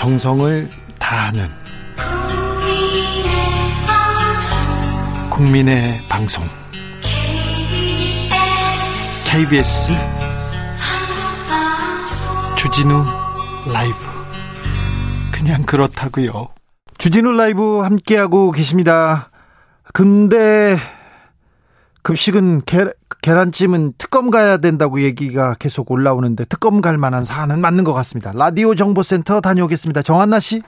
정성을 다하는 국민의 방송 KBS 주진우 라이브 그냥 그렇다고요. 주진우 라이브 함께하고 계십니다. 근데 급식은 계, 계란찜은 특검 가야 된다고 얘기가 계속 올라오는데 특검 갈 만한 사안은 맞는 것 같습니다. 라디오 정보센터 다녀오겠습니다. 정한나 씨.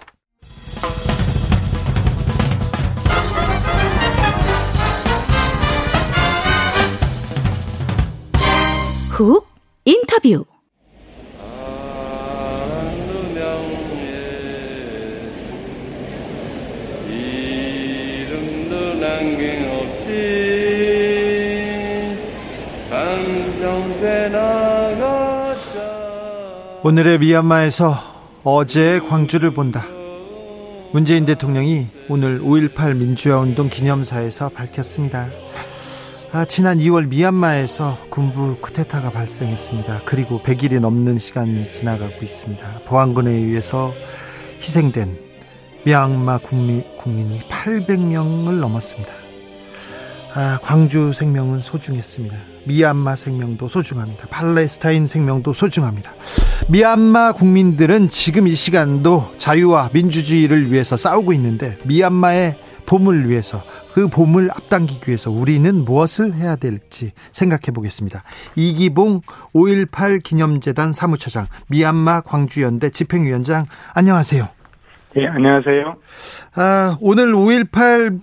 훅 인터뷰 오늘의 미얀마에서 어제 광주를 본다. 문재인 대통령이 오늘 5.18 민주화운동 기념사에서 밝혔습니다. 아, 지난 2월 미얀마에서 군부 쿠데타가 발생했습니다. 그리고 100일이 넘는 시간이 지나가고 있습니다. 보안군에 의해서 희생된 미얀마 국민, 국민이 800명을 넘었습니다. 아, 광주 생명은 소중했습니다. 미얀마 생명도 소중합니다. 팔레스타인 생명도 소중합니다. 미얀마 국민들은 지금 이 시간도 자유와 민주주의를 위해서 싸우고 있는데 미얀마의 봄을 위해서 그 봄을 앞당기기 위해서 우리는 무엇을 해야 될지 생각해 보겠습니다. 이기봉 5.18 기념재단 사무처장 미얀마 광주연대 집행위원장 안녕하세요. 네, 안녕하세요. 아, 오늘 5.18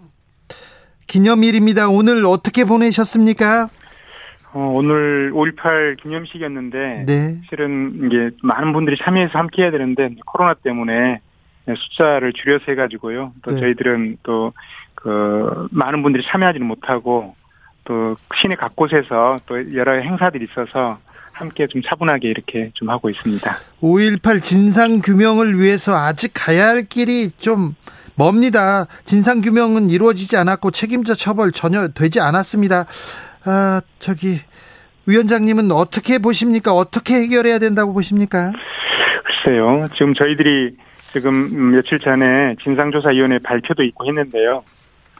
기념일입니다. 오늘 어떻게 보내셨습니까? 어, 오늘 5.18 기념식이었는데 네. 실은 이게 많은 분들이 참여해서 함께 해야 되는데 코로나 때문에 숫자를 줄여서 해가지고요. 또 네. 저희들은 또 그 많은 분들이 참여하지는 못하고 또 시내 각곳에서 또 여러 행사들이 있어서 함께 좀 차분하게 이렇게 좀 하고 있습니다. 5.18 진상 규명을 위해서 아직 가야 할 길이 좀 멉니다. 진상 규명은 이루어지지 않았고 책임자 처벌 전혀 되지 않았습니다. 아, 저기, 위원장님은 어떻게 보십니까? 어떻게 해결해야 된다고 보십니까? 글쎄요. 지금 저희들이 지금 며칠 전에 진상조사위원회 발표도 있고 했는데요.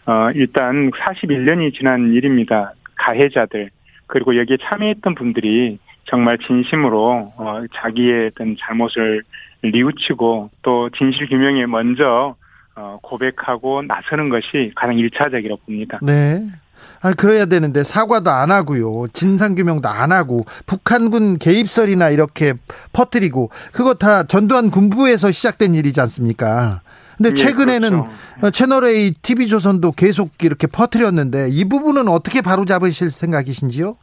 어, 일단 41년이 지난 일입니다. 가해자들, 그리고 여기에 참여했던 분들이 정말 진심으로, 어, 자기의 어떤 잘못을 뉘우치고 또 진실 규명에 먼저, 어, 고백하고 나서는 것이 가장 일차적이라고 봅니다. 네. 아, 그래야 되는데 사과도 안 하고요. 진상규명도 안 하고 북한군 개입설이나 이렇게 퍼뜨리고 그거 다 전두환 군부에서 시작된 일이지 않습니까? 근데 예, 최근에는 그렇죠. 어, 채널A, TV조선도 계속 이렇게 퍼뜨렸는데 이 부분은 어떻게 바로잡으실 생각이신지요?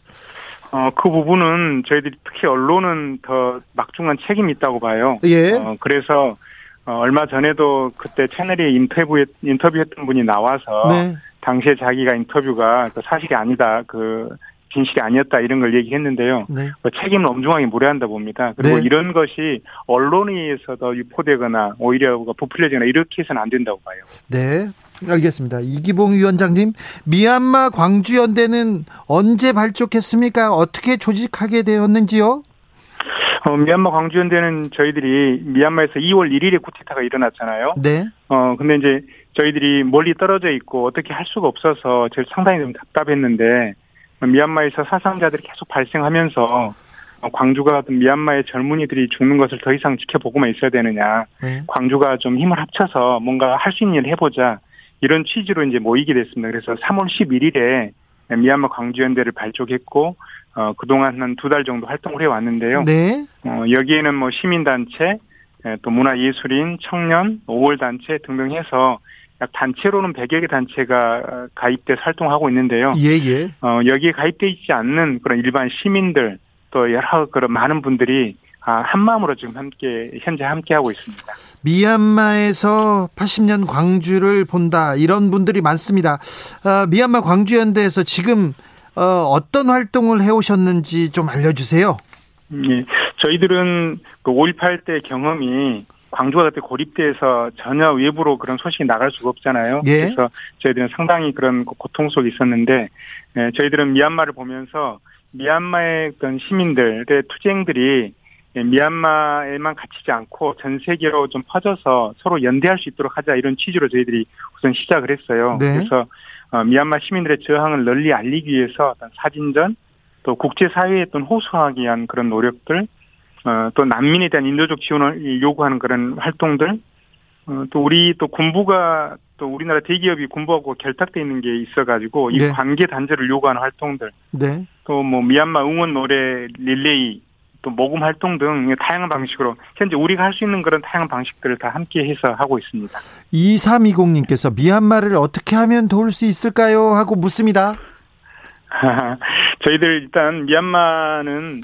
어, 그 부분은 저희들이 특히 언론은 더 막중한 책임이 있다고 봐요. 예. 어, 그래서 어, 얼마 전에도 그때 채널에 인터뷰 인터뷰했던 분이 나와서 네. 당시에 자기가 인터뷰가 그 사실이 아니다, 그 진실이 아니었다 이런 걸 얘기했는데요. 네. 그 책임을 엄중하게 물어야 한다 봅니다. 그리고 네. 이런 것이 언론에 의해서도 유포되거나 오히려 부풀려지거나 이렇게 해서는 안 된다고 봐요. 네. 알겠습니다. 이기봉 위원장님, 미얀마 광주연대는 언제 발족했습니까? 어떻게 조직하게 되었는지요? 어, 미얀마 광주연대는 저희들이 미얀마에서 2월 1일에 쿠데타가 일어났잖아요. 네. 어, 근데 이제 저희들이 멀리 떨어져 있고 어떻게 할 수가 없어서 제일 상당히 좀 답답했는데 미얀마에서 사상자들이 계속 발생하면서 어, 광주가 미얀마의 젊은이들이 죽는 것을 더 이상 지켜보고만 있어야 되느냐. 네. 광주가 좀 힘을 합쳐서 뭔가 할 수 있는 일을 해보자. 이런 취지로 이제 모이게 됐습니다. 그래서 3월 11일에 미얀마 광주연대를 발족했고, 어, 그동안 한 두 달 정도 활동을 해왔는데요. 네. 어, 여기에는 뭐 시민단체, 예, 또 문화예술인, 청년, 5월 단체 등등 해서 약 단체로는 100여 개 단체가 어, 가입돼서 활동하고 있는데요. 예, 예. 어, 여기에 가입돼 있지 않는 그런 일반 시민들, 또 여러 그런 많은 분들이 아, 한 마음으로 지금 함께, 현재 함께 하고 있습니다. 미얀마에서 80년 광주를 본다 이런 분들이 많습니다. 어, 미얀마 광주연대에서 지금 어, 어떤 활동을 해오셨는지 좀 알려주세요. 예, 저희들은 그 5.18 때 경험이 광주가 그때 고립돼서 전혀 외부로 그런 소식이 나갈 수가 없잖아요. 예. 그래서 저희들은 상당히 그런 고통 속에 있었는데, 예, 저희들은 미얀마를 보면서 미얀마의 어떤 시민들의 투쟁들이 예, 미얀마에만 갇히지 않고 전 세계로 좀 퍼져서 서로 연대할 수 있도록 하자 이런 취지로 저희들이 우선 시작을 했어요. 네. 그래서 어, 미얀마 시민들의 저항을 널리 알리기 위해서 어떤 사진전 또 국제사회에 어떤 호소하기 위한 그런 노력들 어, 또 난민에 대한 인도적 지원을 요구하는 그런 활동들 어, 또 우리 또 군부가 또 우리나라 대기업이 군부하고 결탁돼 있는 게 있어가지고 이 네. 관계 단절을 요구하는 활동들 네. 또뭐 미얀마 응원 노래 릴레이 또 모금 활동 등 다양한 방식으로 현재 우리가 할 수 있는 그런 다양한 방식들을 다 함께 해서 하고 있습니다. 2320님께서 미얀마를 어떻게 하면 도울 수 있을까요? 하고 묻습니다. 저희들 일단 미얀마는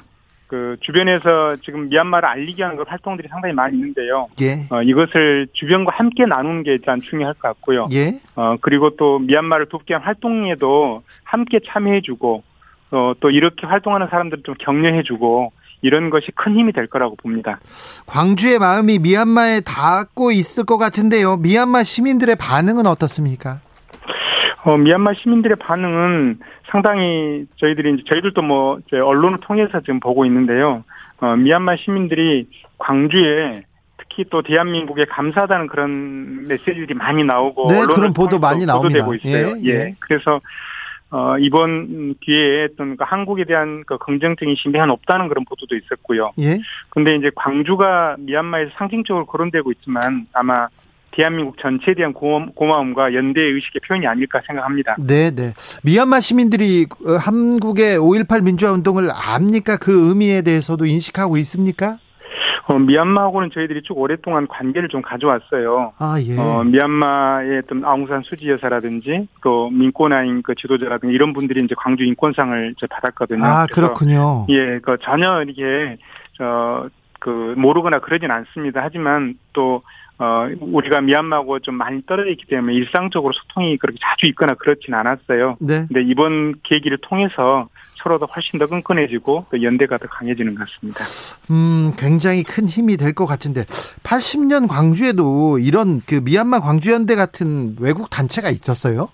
그 주변에서 지금 미얀마를 알리기 위한 그 활동들이 상당히 많이 있는데요. 예. 어, 이것을 주변과 함께 나누는 게 일단 중요할 것 같고요. 예. 어, 그리고 또 미얀마를 돕기 위한 활동에도 함께 참여해주고, 어, 또 이렇게 활동하는 사람들을 좀 격려해주고, 이런 것이 큰 힘이 될 거라고 봅니다. 광주의 마음이 미얀마에 닿고 있을 것 같은데요. 미얀마 시민들의 반응은 어떻습니까? 어, 미얀마 시민들의 반응은 상당히 저희들이 이제 저희들도 뭐 이제 언론을 통해서 지금 보고 있는데요. 어, 미얀마 시민들이 광주에 특히 또 대한민국에 감사하다는 그런 메시지들이 많이 나오고 네, 그런 보도 많이 나옵니다. 보도되고 있어요. 예, 예. 예. 그래서 어, 이번 기회에 어떤 그 한국에 대한 그 긍정적인 신뢰는 없다는 그런 보도도 있었고요. 예. 근데 이제 광주가 미얀마에서 상징적으로 거론되고 있지만 아마 대한민국 전체에 대한 고마움, 고마움과 연대 의식의 표현이 아닐까 생각합니다. 네, 네. 미얀마 시민들이 어, 한국의 5.18 민주화 운동을 압니까? 그 의미에 대해서도 인식하고 있습니까? 어, 미얀마하고는 저희들이 쭉 오랫동안 관계를 좀 가져왔어요. 아, 예. 어, 미얀마의 어떤 아웅산 수지 여사라든지 또 민꼬나인 그 지도자라든지 이런 분들이 이제 광주 인권상을 이제 받았거든요. 아, 그렇군요. 예, 그 전혀 이게 저그 모르거나 그러진 않습니다. 하지만 또 어, 우리가 미얀마하고 좀 많이 떨어져 있기 때문에 일상적으로 소통이 그렇게 자주 있거나 그렇진 않았어요. 네. 근데 이번 계기를 통해서 서로도 훨씬 더 끈끈해지고 또 연대가 더 강해지는 것 같습니다. 음, 굉장히 큰 힘이 될 것 같은데 80년 광주에도 이런 그 미얀마 광주연대 같은 외국 단체가 있었어요?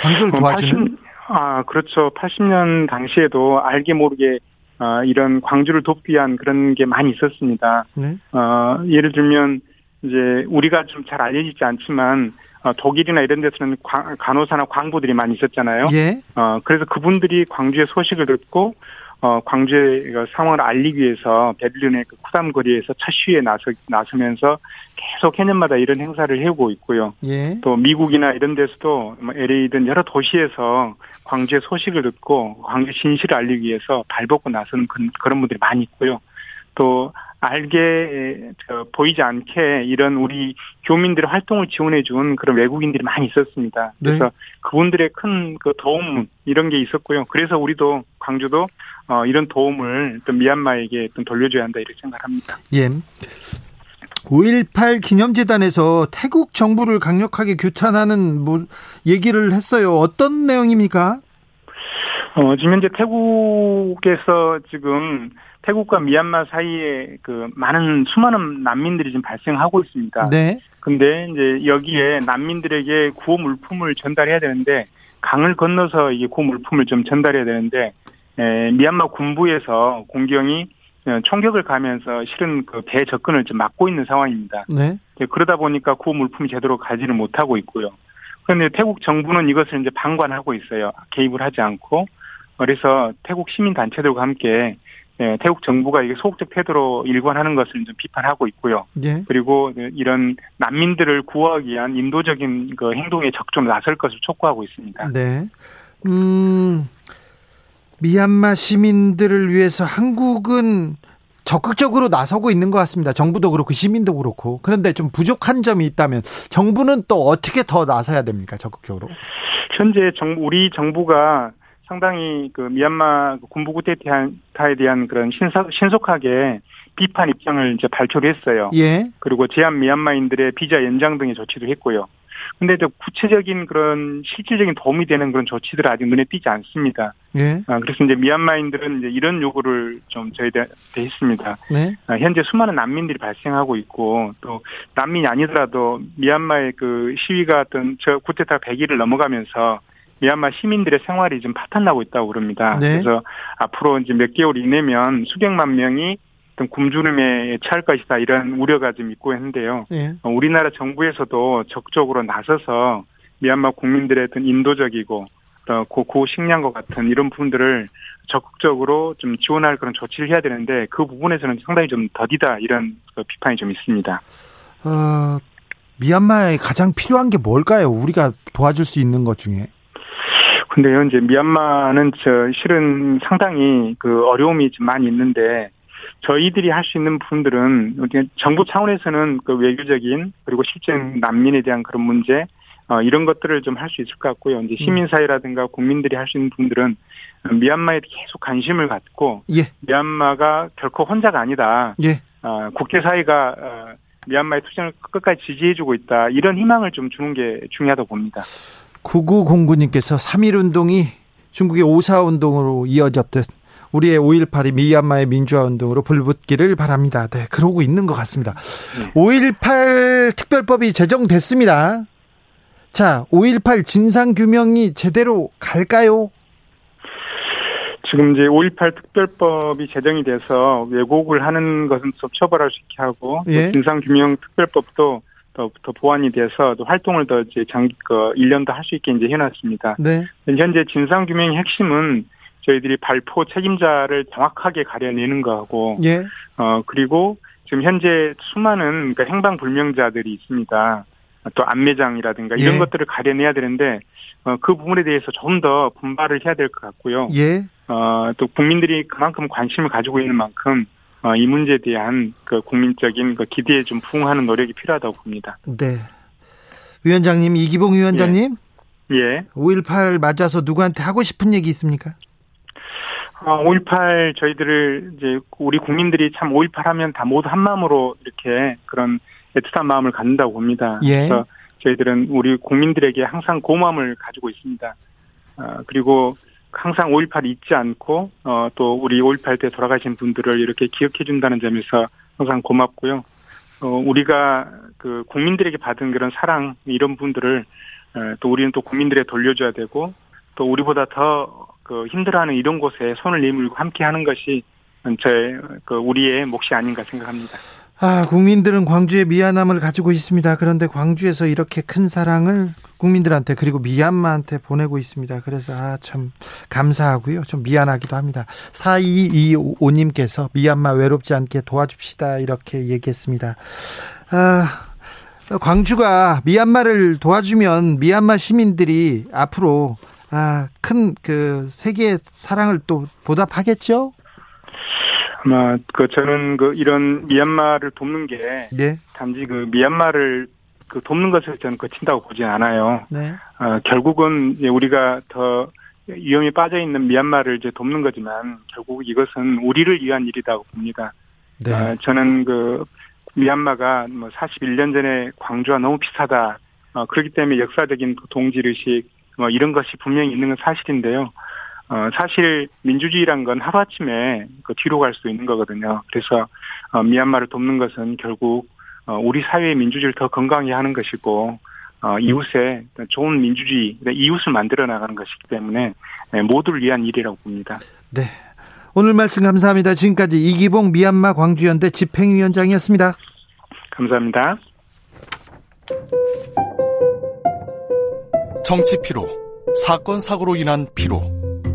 광주를 어, 도와주는? 80, 아, 그렇죠. 80년 당시에도 알게 모르게 어, 이런 광주를 돕기 위한 그런 게 많이 있었습니다. 네. 어, 예를 들면 이제 우리가 좀 잘 알려지지 않지만 어, 독일이나 이런 데서는 관- 간호사나 광부들이 많이 있었잖아요. 예. 어, 그래서 그분들이 광주의 소식을 듣고 어, 광주의 그 상황을 알리기 위해서 베를린의 그 쿠담 거리에서 첫 시위에 나서 나서면서 계속 해년마다 이런 행사를 해오고 있고요. 예. 또 미국이나 이런 데서도 뭐 LA든 여러 도시에서 광주의 소식을 듣고 광주 진실을 알리기 위해서 발벗고 나서는 그- 그런 분들이 많이 있고요. 또 알게 저, 보이지 않게 이런 우리 교민들의 활동을 지원해 준 그런 외국인들이 많이 있었습니다. 그래서 그분들의 큰 그 도움 이런 게 있었고요. 그래서 우리도 광주도 어, 이런 도움을 또 미얀마에게 좀 돌려줘야 한다 이렇게 생각합니다. 예. 5.18 기념재단에서 태국 정부를 강력하게 규탄하는 뭐 얘기를 했어요. 어떤 내용입니까? 어, 지금 현재 태국에서 지금 태국과 미얀마 사이에 그 많은 수많은 난민들이 지금 발생하고 있습니다. 네. 근데 이제 여기에 난민들에게 구호 물품을 전달해야 되는데 강을 건너서 이게 구호 물품을 좀 전달해야 되는데 에, 미얀마 군부에서 공경이 어, 총격을 가면서 실은 그 배 접근을 좀 막고 있는 상황입니다. 네. 그러다 보니까 구호 물품이 제대로 가지를 못하고 있고요. 그런데 태국 정부는 이것을 이제 방관하고 있어요. 개입을 하지 않고. 그래서 태국 시민 단체들과 함께 예, 태국 정부가 이게 소극적 태도로 일관하는 것을 좀 비판하고 있고요. 예. 그리고 이런 난민들을 구하기 위한 인도적인 그 행동에 적극 나설 것을 촉구하고 있습니다. 네. 음, 미얀마 시민들을 위해서 한국은 적극적으로 나서고 있는 것 같습니다. 정부도 그렇고 시민도 그렇고. 그런데 좀 부족한 점이 있다면 정부는 또 어떻게 더 나서야 됩니까? 적극적으로. 현재 정 우리 정부가 상당히 그 미얀마 군부 쿠데타에 대한 그런 신속, 신속하게 비판 입장을 이제 발표를 했어요. 예. 그리고 제한 미얀마인들의 비자 연장 등의 조치도 했고요. 근데 또 구체적인 그런 실질적인 도움이 되는 그런 조치들은 아직 눈에 띄지 않습니다. 예. 아, 그래서 이제 미얀마인들은 이제 이런 요구를 좀 저희한테 했습니다. 네. 아, 현재 수많은 난민들이 발생하고 있고 또 난민이 아니더라도 미얀마의 그 시위가 어떤 저 쿠데타 100일을 넘어가면서 미얀마 시민들의 생활이 좀 파탄나고 있다고 그럽니다. 네. 그래서 앞으로 이제 몇 개월 이내면 수백만 명이 좀 굶주림에 처할 것이다 이런 우려가 좀 있고 했는데요. 예. 어, 우리나라 정부에서도 적극적으로 나서서 미얀마 국민들의 어떤 인도적이고 어, 고, 고식량과 같은 이런 부분들을 적극적으로 좀 지원할 그런 조치를 해야 되는데 그 부분에서는 상당히 좀 더디다 이런 그 비판이 좀 있습니다. 어, 미얀마에 가장 필요한 게 뭘까요? 우리가 도와줄 수 있는 것 중에. 근데요, 이제 미얀마는 저 실은 상당히 그 어려움이 좀 많이 있는데 저희들이 할 수 있는 부분들은 정부 차원에서는 그 외교적인 그리고 실제 난민에 대한 그런 문제 어, 이런 것들을 좀 할 수 있을 것 같고요. 이제 시민사회라든가 국민들이 할 수 있는 부분들은 미얀마에 계속 관심을 갖고 예. 미얀마가 결코 혼자가 아니다. 예. 어, 국제사회가 어, 미얀마의 투쟁을 끝까지 지지해주고 있다. 이런 희망을 좀 주는 게 중요하다고 봅니다. 9909님께서 3.1운동이 중국의 5.4운동으로 이어졌듯 우리의 5.18이 미얀마의 민주화운동으로 불붙기를 바랍니다. 네, 그러고 있는 것 같습니다. 네. 5.18 특별법이 제정됐습니다. 자, 5.18 진상규명이 제대로 갈까요? 지금 이제 5.18 특별법이 제정이 돼서 왜곡을 하는 것은 좀 처벌할 수 있게 하고 예. 진상규명 특별법도 더, 더 보완이 돼서 또 활동을 더 이제 장기 그 1년 더 할 수 있게 이제 해놨습니다. 네. 현재 진상규명의 핵심은 저희들이 발포 책임자를 정확하게 가려내는 거하고 예. 어 그리고 지금 현재 수많은 그러니까 행방불명자들이 있습니다. 또 안매장이라든가 이런 예. 것들을 가려내야 되는데 어, 그 부분에 대해서 좀 더 분발을 해야 될 것 같고요. 예. 어, 또 국민들이 그만큼 관심을 가지고 있는 만큼 어, 이 문제에 대한 그 국민적인 그 기대에 좀 부응하는 노력이 필요하다고 봅니다. 네. 위원장님, 이기봉 위원장님, 예. 5.18 맞아서 누구한테 하고 싶은 얘기 있습니까? 어, 5.18 저희들을 이제 우리 국민들이 참 5.18 하면 다 모두 한 마음으로 이렇게 그런 애틋한 마음을 갖는다고 봅니다. 예. 그래서 저희들은 우리 국민들에게 항상 고마움을 가지고 있습니다. 어, 그리고 항상 5.18 잊지 않고 어, 또 우리 5.18 때 돌아가신 분들을 이렇게 기억해 준다는 점에서 항상 고맙고요. 어, 우리가 그 국민들에게 받은 그런 사랑 이런 분들을 어, 또 우리는 또 국민들에 돌려줘야 되고 또 우리보다 더 그 힘들어하는 이런 곳에 손을 내밀고 함께 하는 것이 제 그 우리의 몫이 아닌가 생각합니다. 아, 국민들은 광주에 미안함을 가지고 있습니다. 그런데 광주에서 이렇게 큰 사랑을 국민들한테 그리고 미얀마한테 보내고 있습니다. 그래서 아, 참 감사하고요. 좀 미안하기도 합니다. 4225님께서 미얀마 외롭지 않게 도와줍시다. 이렇게 얘기했습니다. 아, 광주가 미얀마를 도와주면 미얀마 시민들이 앞으로 아, 큰 그 세계의 사랑을 또 보답하겠죠? 아마 그 저는 그 이런 미얀마를 돕는 게 네. 단지 그 미얀마를 그 돕는 것을 저는 그친다고 보진 않아요. 네. 어, 결국은 우리가 더 위험에 빠져 있는 미얀마를 이제 돕는 거지만 결국 이것은 우리를 위한 일이라고 봅니다. 네. 어, 저는 그 미얀마가 뭐 41년 전에 광주와 너무 비슷하다. 어, 그렇기 때문에 역사적인 그 동질 의식 뭐 이런 것이 분명히 있는 건 사실인데요. 어, 사실 민주주의란 건 하루아침에 그 뒤로 갈 수 있는 거거든요. 그래서 어, 미얀마를 돕는 것은 결국 어, 우리 사회의 민주주의를 더 건강히 하는 것이고 어, 이웃의 좋은 민주주의, 이웃을 만들어 나가는 것이기 때문에 네, 모두를 위한 일이라고 봅니다. 네. 오늘 말씀 감사합니다. 지금까지 이기봉 미얀마 광주연대 집행위원장이었습니다. 감사합니다. 정치 피로, 사건 사고로 인한 피로,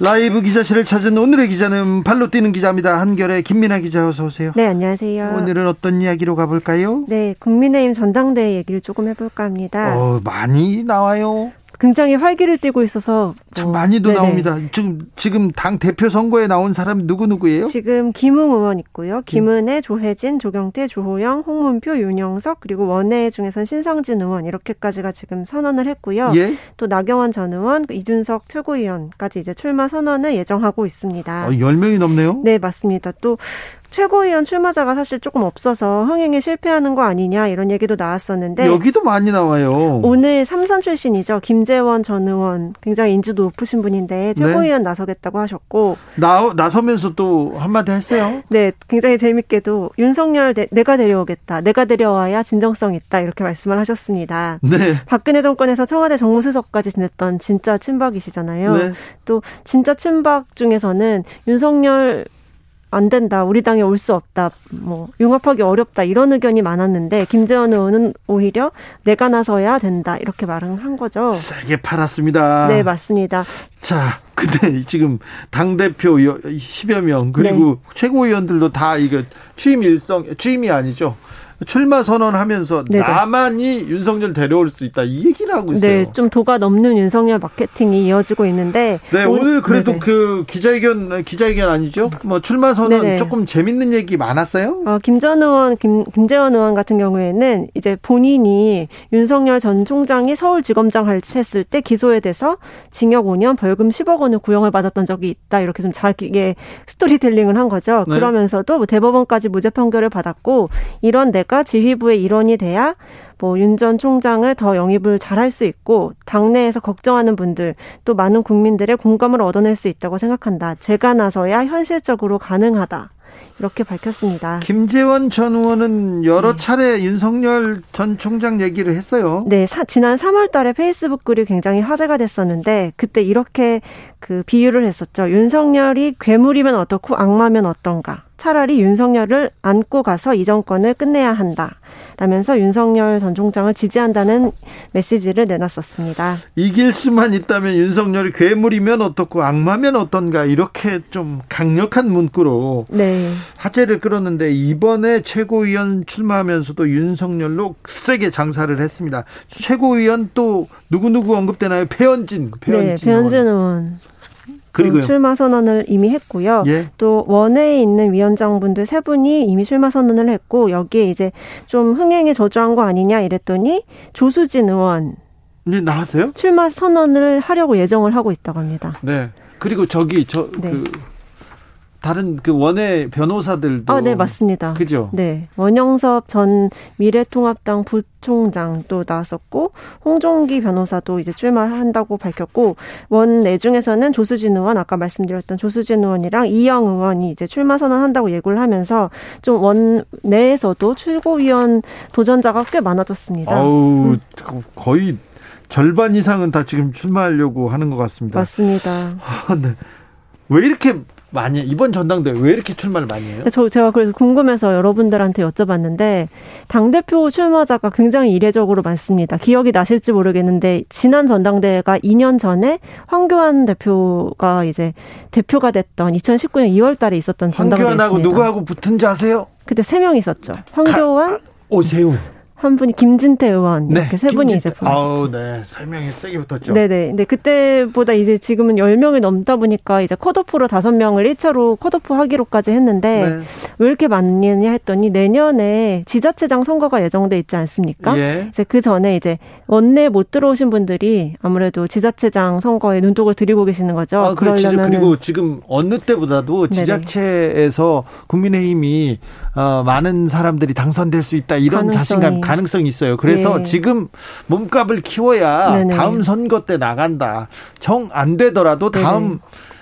라이브 기자실을 찾은 오늘의 기자는 발로 뛰는 기자입니다. 한결의 김민아 기자 어서 오세요. 네, 안녕하세요. 오늘은 어떤 이야기로 가볼까요? 네, 국민의힘 전당대회 얘기를 조금 해볼까 합니다. 어, 많이 나와요. 굉장히 활기를 띠고 있어서 참 어, 많이도 네네. 나옵니다. 지금 지금 당 대표 선거에 나온 사람 누구 누구예요? 지금 김웅 의원 있고요. 김은혜, 조혜진, 조경태, 조호영, 홍문표, 윤영석 그리고 원내 중에선 신성진 의원 이렇게까지가 지금 선언을 했고요. 예. 또 나경원 전 의원, 이준석 최고위원까지 이제 출마 선언을 예정하고 있습니다. 어, 10명이 넘네요. 네, 맞습니다. 또 최고위원 출마자가 사실 조금 없어서 흥행에 실패하는 거 아니냐 이런 얘기도 나왔었는데 여기도 많이 나와요. 오늘 삼선 출신이죠. 김재원 전 의원 굉장히 인지도 높으신 분인데 최고위원 네. 나서겠다고 하셨고 나 나서면서 또 한마디 했어요. 네, 굉장히 재밌게도 윤석열 내, 내가 데려오겠다. 내가 데려와야 진정성 있다 이렇게 말씀을 하셨습니다. 네. 박근혜 정권에서 청와대 정무수석까지 지냈던 진짜 친박이시잖아요. 네. 또 진짜 친박 중에서는 윤석열 안 된다. 우리 당에 올 수 없다. 뭐 융합하기 어렵다. 이런 의견이 많았는데 김재원 의원은 오히려 내가 나서야 된다. 이렇게 말을 한 거죠. 세게 팔았습니다. 네, 맞습니다. 자, 근데 지금 당 대표 10여 명 그리고 네. 최고위원들도 다 이거 취임 일성 취임이 아니죠. 출마 선언하면서 네네. 나만이 윤석열 데려올 수 있다 이 얘기를 하고 있어요. 네, 좀 도가 넘는 윤석열 마케팅이 이어지고 있는데 네, 오늘 그래도 네네. 그 기자회견 기자회견 아니죠? 뭐 출마 선언 네네. 조금 재밌는 얘기 많았어요? 어, 김전 의원, 김 김재원 의원 같은 경우에는 이제 본인이 윤석열 전 총장이 서울지검장 했을 때 기소에 대해서 징역 5년, 벌금 10억 원을 구형을 받았던 적이 있다 이렇게 좀 자기의 스토리텔링을 한 거죠. 네. 그러면서도 뭐 대법원까지 무죄 판결을 받았고 이런 내 자체가 지휘부의 일원이 돼야 뭐 윤 전 총장을 더 영입을 잘할 수 있고 당내에서 걱정하는 분들 또 많은 국민들의 공감을 얻어낼 수 있다고 생각한다. 제가 나서야 현실적으로 가능하다. 이렇게 밝혔습니다. 김재원 전 의원은 여러 네. 차례 윤석열 전 총장 얘기를 했어요. 네, 사, 지난 3월 달에 페이스북 글이 굉장히 화제가 됐었는데 그때 이렇게 그 비유를 했었죠. 윤석열이 괴물이면 어떻고 악마면 어떤가. 차라리 윤석열을 안고 가서 이 정권을 끝내야 한다. 라면서 윤석열 전 총장을 지지한다는 메시지를 내놨었습니다. 이길 수만 있다면 윤석열이 괴물이면 어떻고 악마면 어떤가 이렇게 좀 강력한 문구로 네. 화제를 끌었는데 이번에 최고위원 출마하면서도 윤석열로 세게 장사를 했습니다. 최고위원 또 누구누구 언급되나요? 배현진. 배현진, 네, 배현진 의원. 그리고요. 출마 선언을 이미 했고요. 예. 또 원외에 있는 위원장분들 세 분이 이미 출마 선언을 했고 여기에 이제 좀 흥행에 저조한 거 아니냐 이랬더니 조수진 의원 네, 나왔어요? 출마 선언을 하려고 예정을 하고 있다고 합니다. 네. 그리고 저기 저그 네. 다른 그 원외 변호사들도 아, 네, 맞습니다. 그죠? 네. 원영섭 전 미래통합당 부총장도 나왔었고 홍종기 변호사도 이제 출마한다고 밝혔고 원내 중에서는 조수진 의원 아까 말씀드렸던 조수진 의원이랑 이영 의원이 이제 출마 선언한다고 예고를 하면서 좀 원 내에서도 출고위원 도전자가 꽤 많아졌습니다. 아우, 음. 거의 절반 이상은 다 지금 출마하려고 하는 것 같습니다. 맞습니다. 아, 네. 왜 이렇게 많이 이번 전당대회 왜 이렇게 출마를 많이 해요? 저 제가 그래서 궁금해서 여러분들한테 여쭤봤는데 당 대표 출마자가 굉장히 이례적으로 많습니다. 기억이 나실지 모르겠는데 지난 전당대회가 2년 전에 황교안 대표가 이제 대표가 됐던 2019년 2월달에 있었던 전당대회입니다. 황교안하고 누구하고 붙은지 아세요? 그때 세 명 있었죠. 황교안, 오세훈. 한 분이 김진태 의원 네, 이렇게 세 분이 이제 아우 네. 세 명이 세게 붙었죠. 네, 네. 근데 그때보다 이제 지금은 10명이 넘다 보니까 이제 컷오프로 5명을 1차로 컷오프 하기로까지 했는데 네. 왜 이렇게 많냐 했더니 내년에 지자체장 선거가 예정돼 있지 않습니까? 예. 이제 그 전에 이제 원내 못 들어오신 분들이 아무래도 지자체장 선거에 눈독을 들이고 계시는 거죠. 아, 그러려면 그리고 지금 어느 때보다도 지자체에서 국민의힘이 어, 많은 사람들이 당선될 수 있다 이런 가능성이. 자신감 가능성이 있어요. 그래서 네. 지금 몸값을 키워야 네네. 다음 선거 때 나간다. 정 안 되더라도 다음 네네.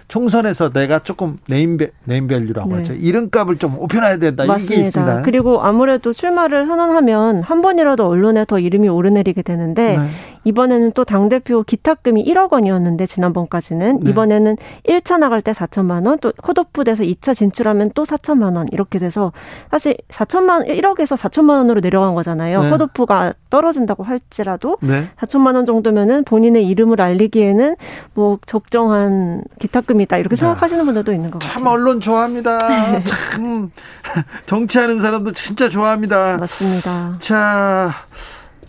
총선에서 내가 조금 네임밸, 네임밸류라고 네. 하죠. 이름값을 좀 높여놔야 된다. 맞습니다. 이게 있습니다. 그리고 아무래도 출마를 선언하면 한 번이라도 언론에 더 이름이 오르내리게 되는데 네. 이번에는 또 당대표 기탁금이 1억 원이었는데 지난번까지는 네. 이번에는 1차 나갈 때 4천만 원, 또 컷오프 돼서 2차 진출하면 또 4천만 원 이렇게 돼서 사실 4천만 1억에서 4천만 원으로 내려간 거잖아요. 네. 컷오프가 떨어진다고 할지라도 네. 4천만 원 정도면은 본인의 이름을 알리기에는 뭐 적정한 기탁금이다 이렇게 생각하시는 분들도 있는 것 같아요. 참 언론 좋아합니다. 네. 참 정치하는 사람도 진짜 좋아합니다. 맞습니다. 자.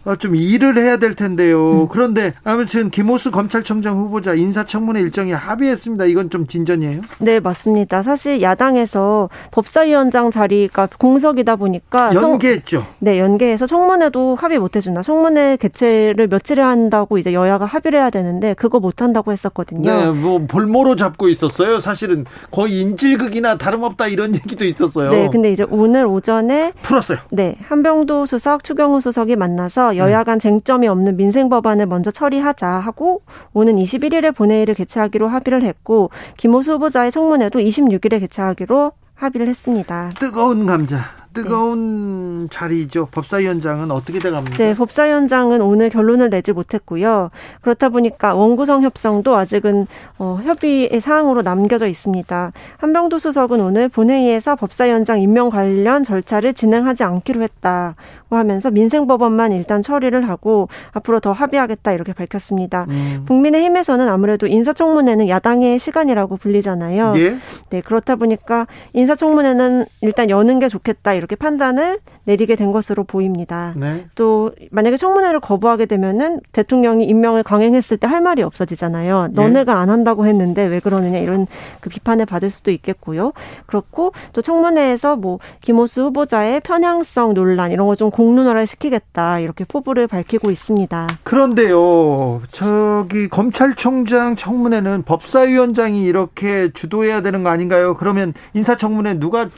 어, 좀 일을 해야 될 텐데요. 음. 그런데 아무튼 김호수 검찰총장 후보자 인사청문회 일정이 합의했습니다. 이건 좀 진전이에요? 네, 맞습니다. 사실 야당에서 법사위원장 자리가 공석이다 보니까 연계했죠. 청, 네, 연계해서 청문회도 합의 못 해준다. 청문회 개최를 며칠에 한다고 이제 여야가 합의를 해야 되는데 그거 못 한다고 했었거든요. 네, 뭐 볼모로 잡고 있었어요. 사실은 거의 인질극이나 다름없다 이런 얘기도 있었어요. 네, 근데 이제 오늘 오전에 풀었어요. 네, 한병도 수석, 추경호 수석이 만나서 여야 간 쟁점이 없는 민생 법안을 먼저 처리하자 하고 오는 21일에 본회의를 개최하기로 합의를 했고 김호수 후보자의 청문회도 26일에 개최하기로 합의를 했습니다. 뜨거운 감자. 뜨거운 네. 자리죠. 법사위원장은 어떻게 돼갑니까? 네, 법사위원장은 오늘 결론을 내지 못했고요. 그렇다 보니까 원구성 협상도 아직은 어, 협의의 사항으로 남겨져 있습니다. 한병도 수석은 오늘 본회의에서 법사위원장 임명 관련 절차를 진행하지 않기로 했다고 하면서 민생법원만 일단 처리를 하고 앞으로 더 합의하겠다 이렇게 밝혔습니다. 음. 국민의힘에서는 아무래도 인사청문회는 야당의 시간이라고 불리잖아요. 예? 네, 그렇다 보니까 인사청문회는 일단 여는 게 좋겠다 이렇게 이렇게 판단을 내리게 된 것으로 보입니다. 네. 또 만약에 청문회를 거부하게 되면은 대통령이 임명을 강행했을 때 할 말이 없어지잖아요. 네. 너네가 안 한다고 했는데 왜 그러느냐 이런 그 비판을 받을 수도 있겠고요. 그렇고 또 청문회에서 뭐 김호수 후보자의 편향성 논란 이런 거 좀 공론화를 시키겠다 이렇게 포부를 밝히고 있습니다. 그런데요, 저기 검찰총장 청문회는 법사위원장이 이렇게 주도해야 되는 거 아닌가요? 그러면 인사청문회 누가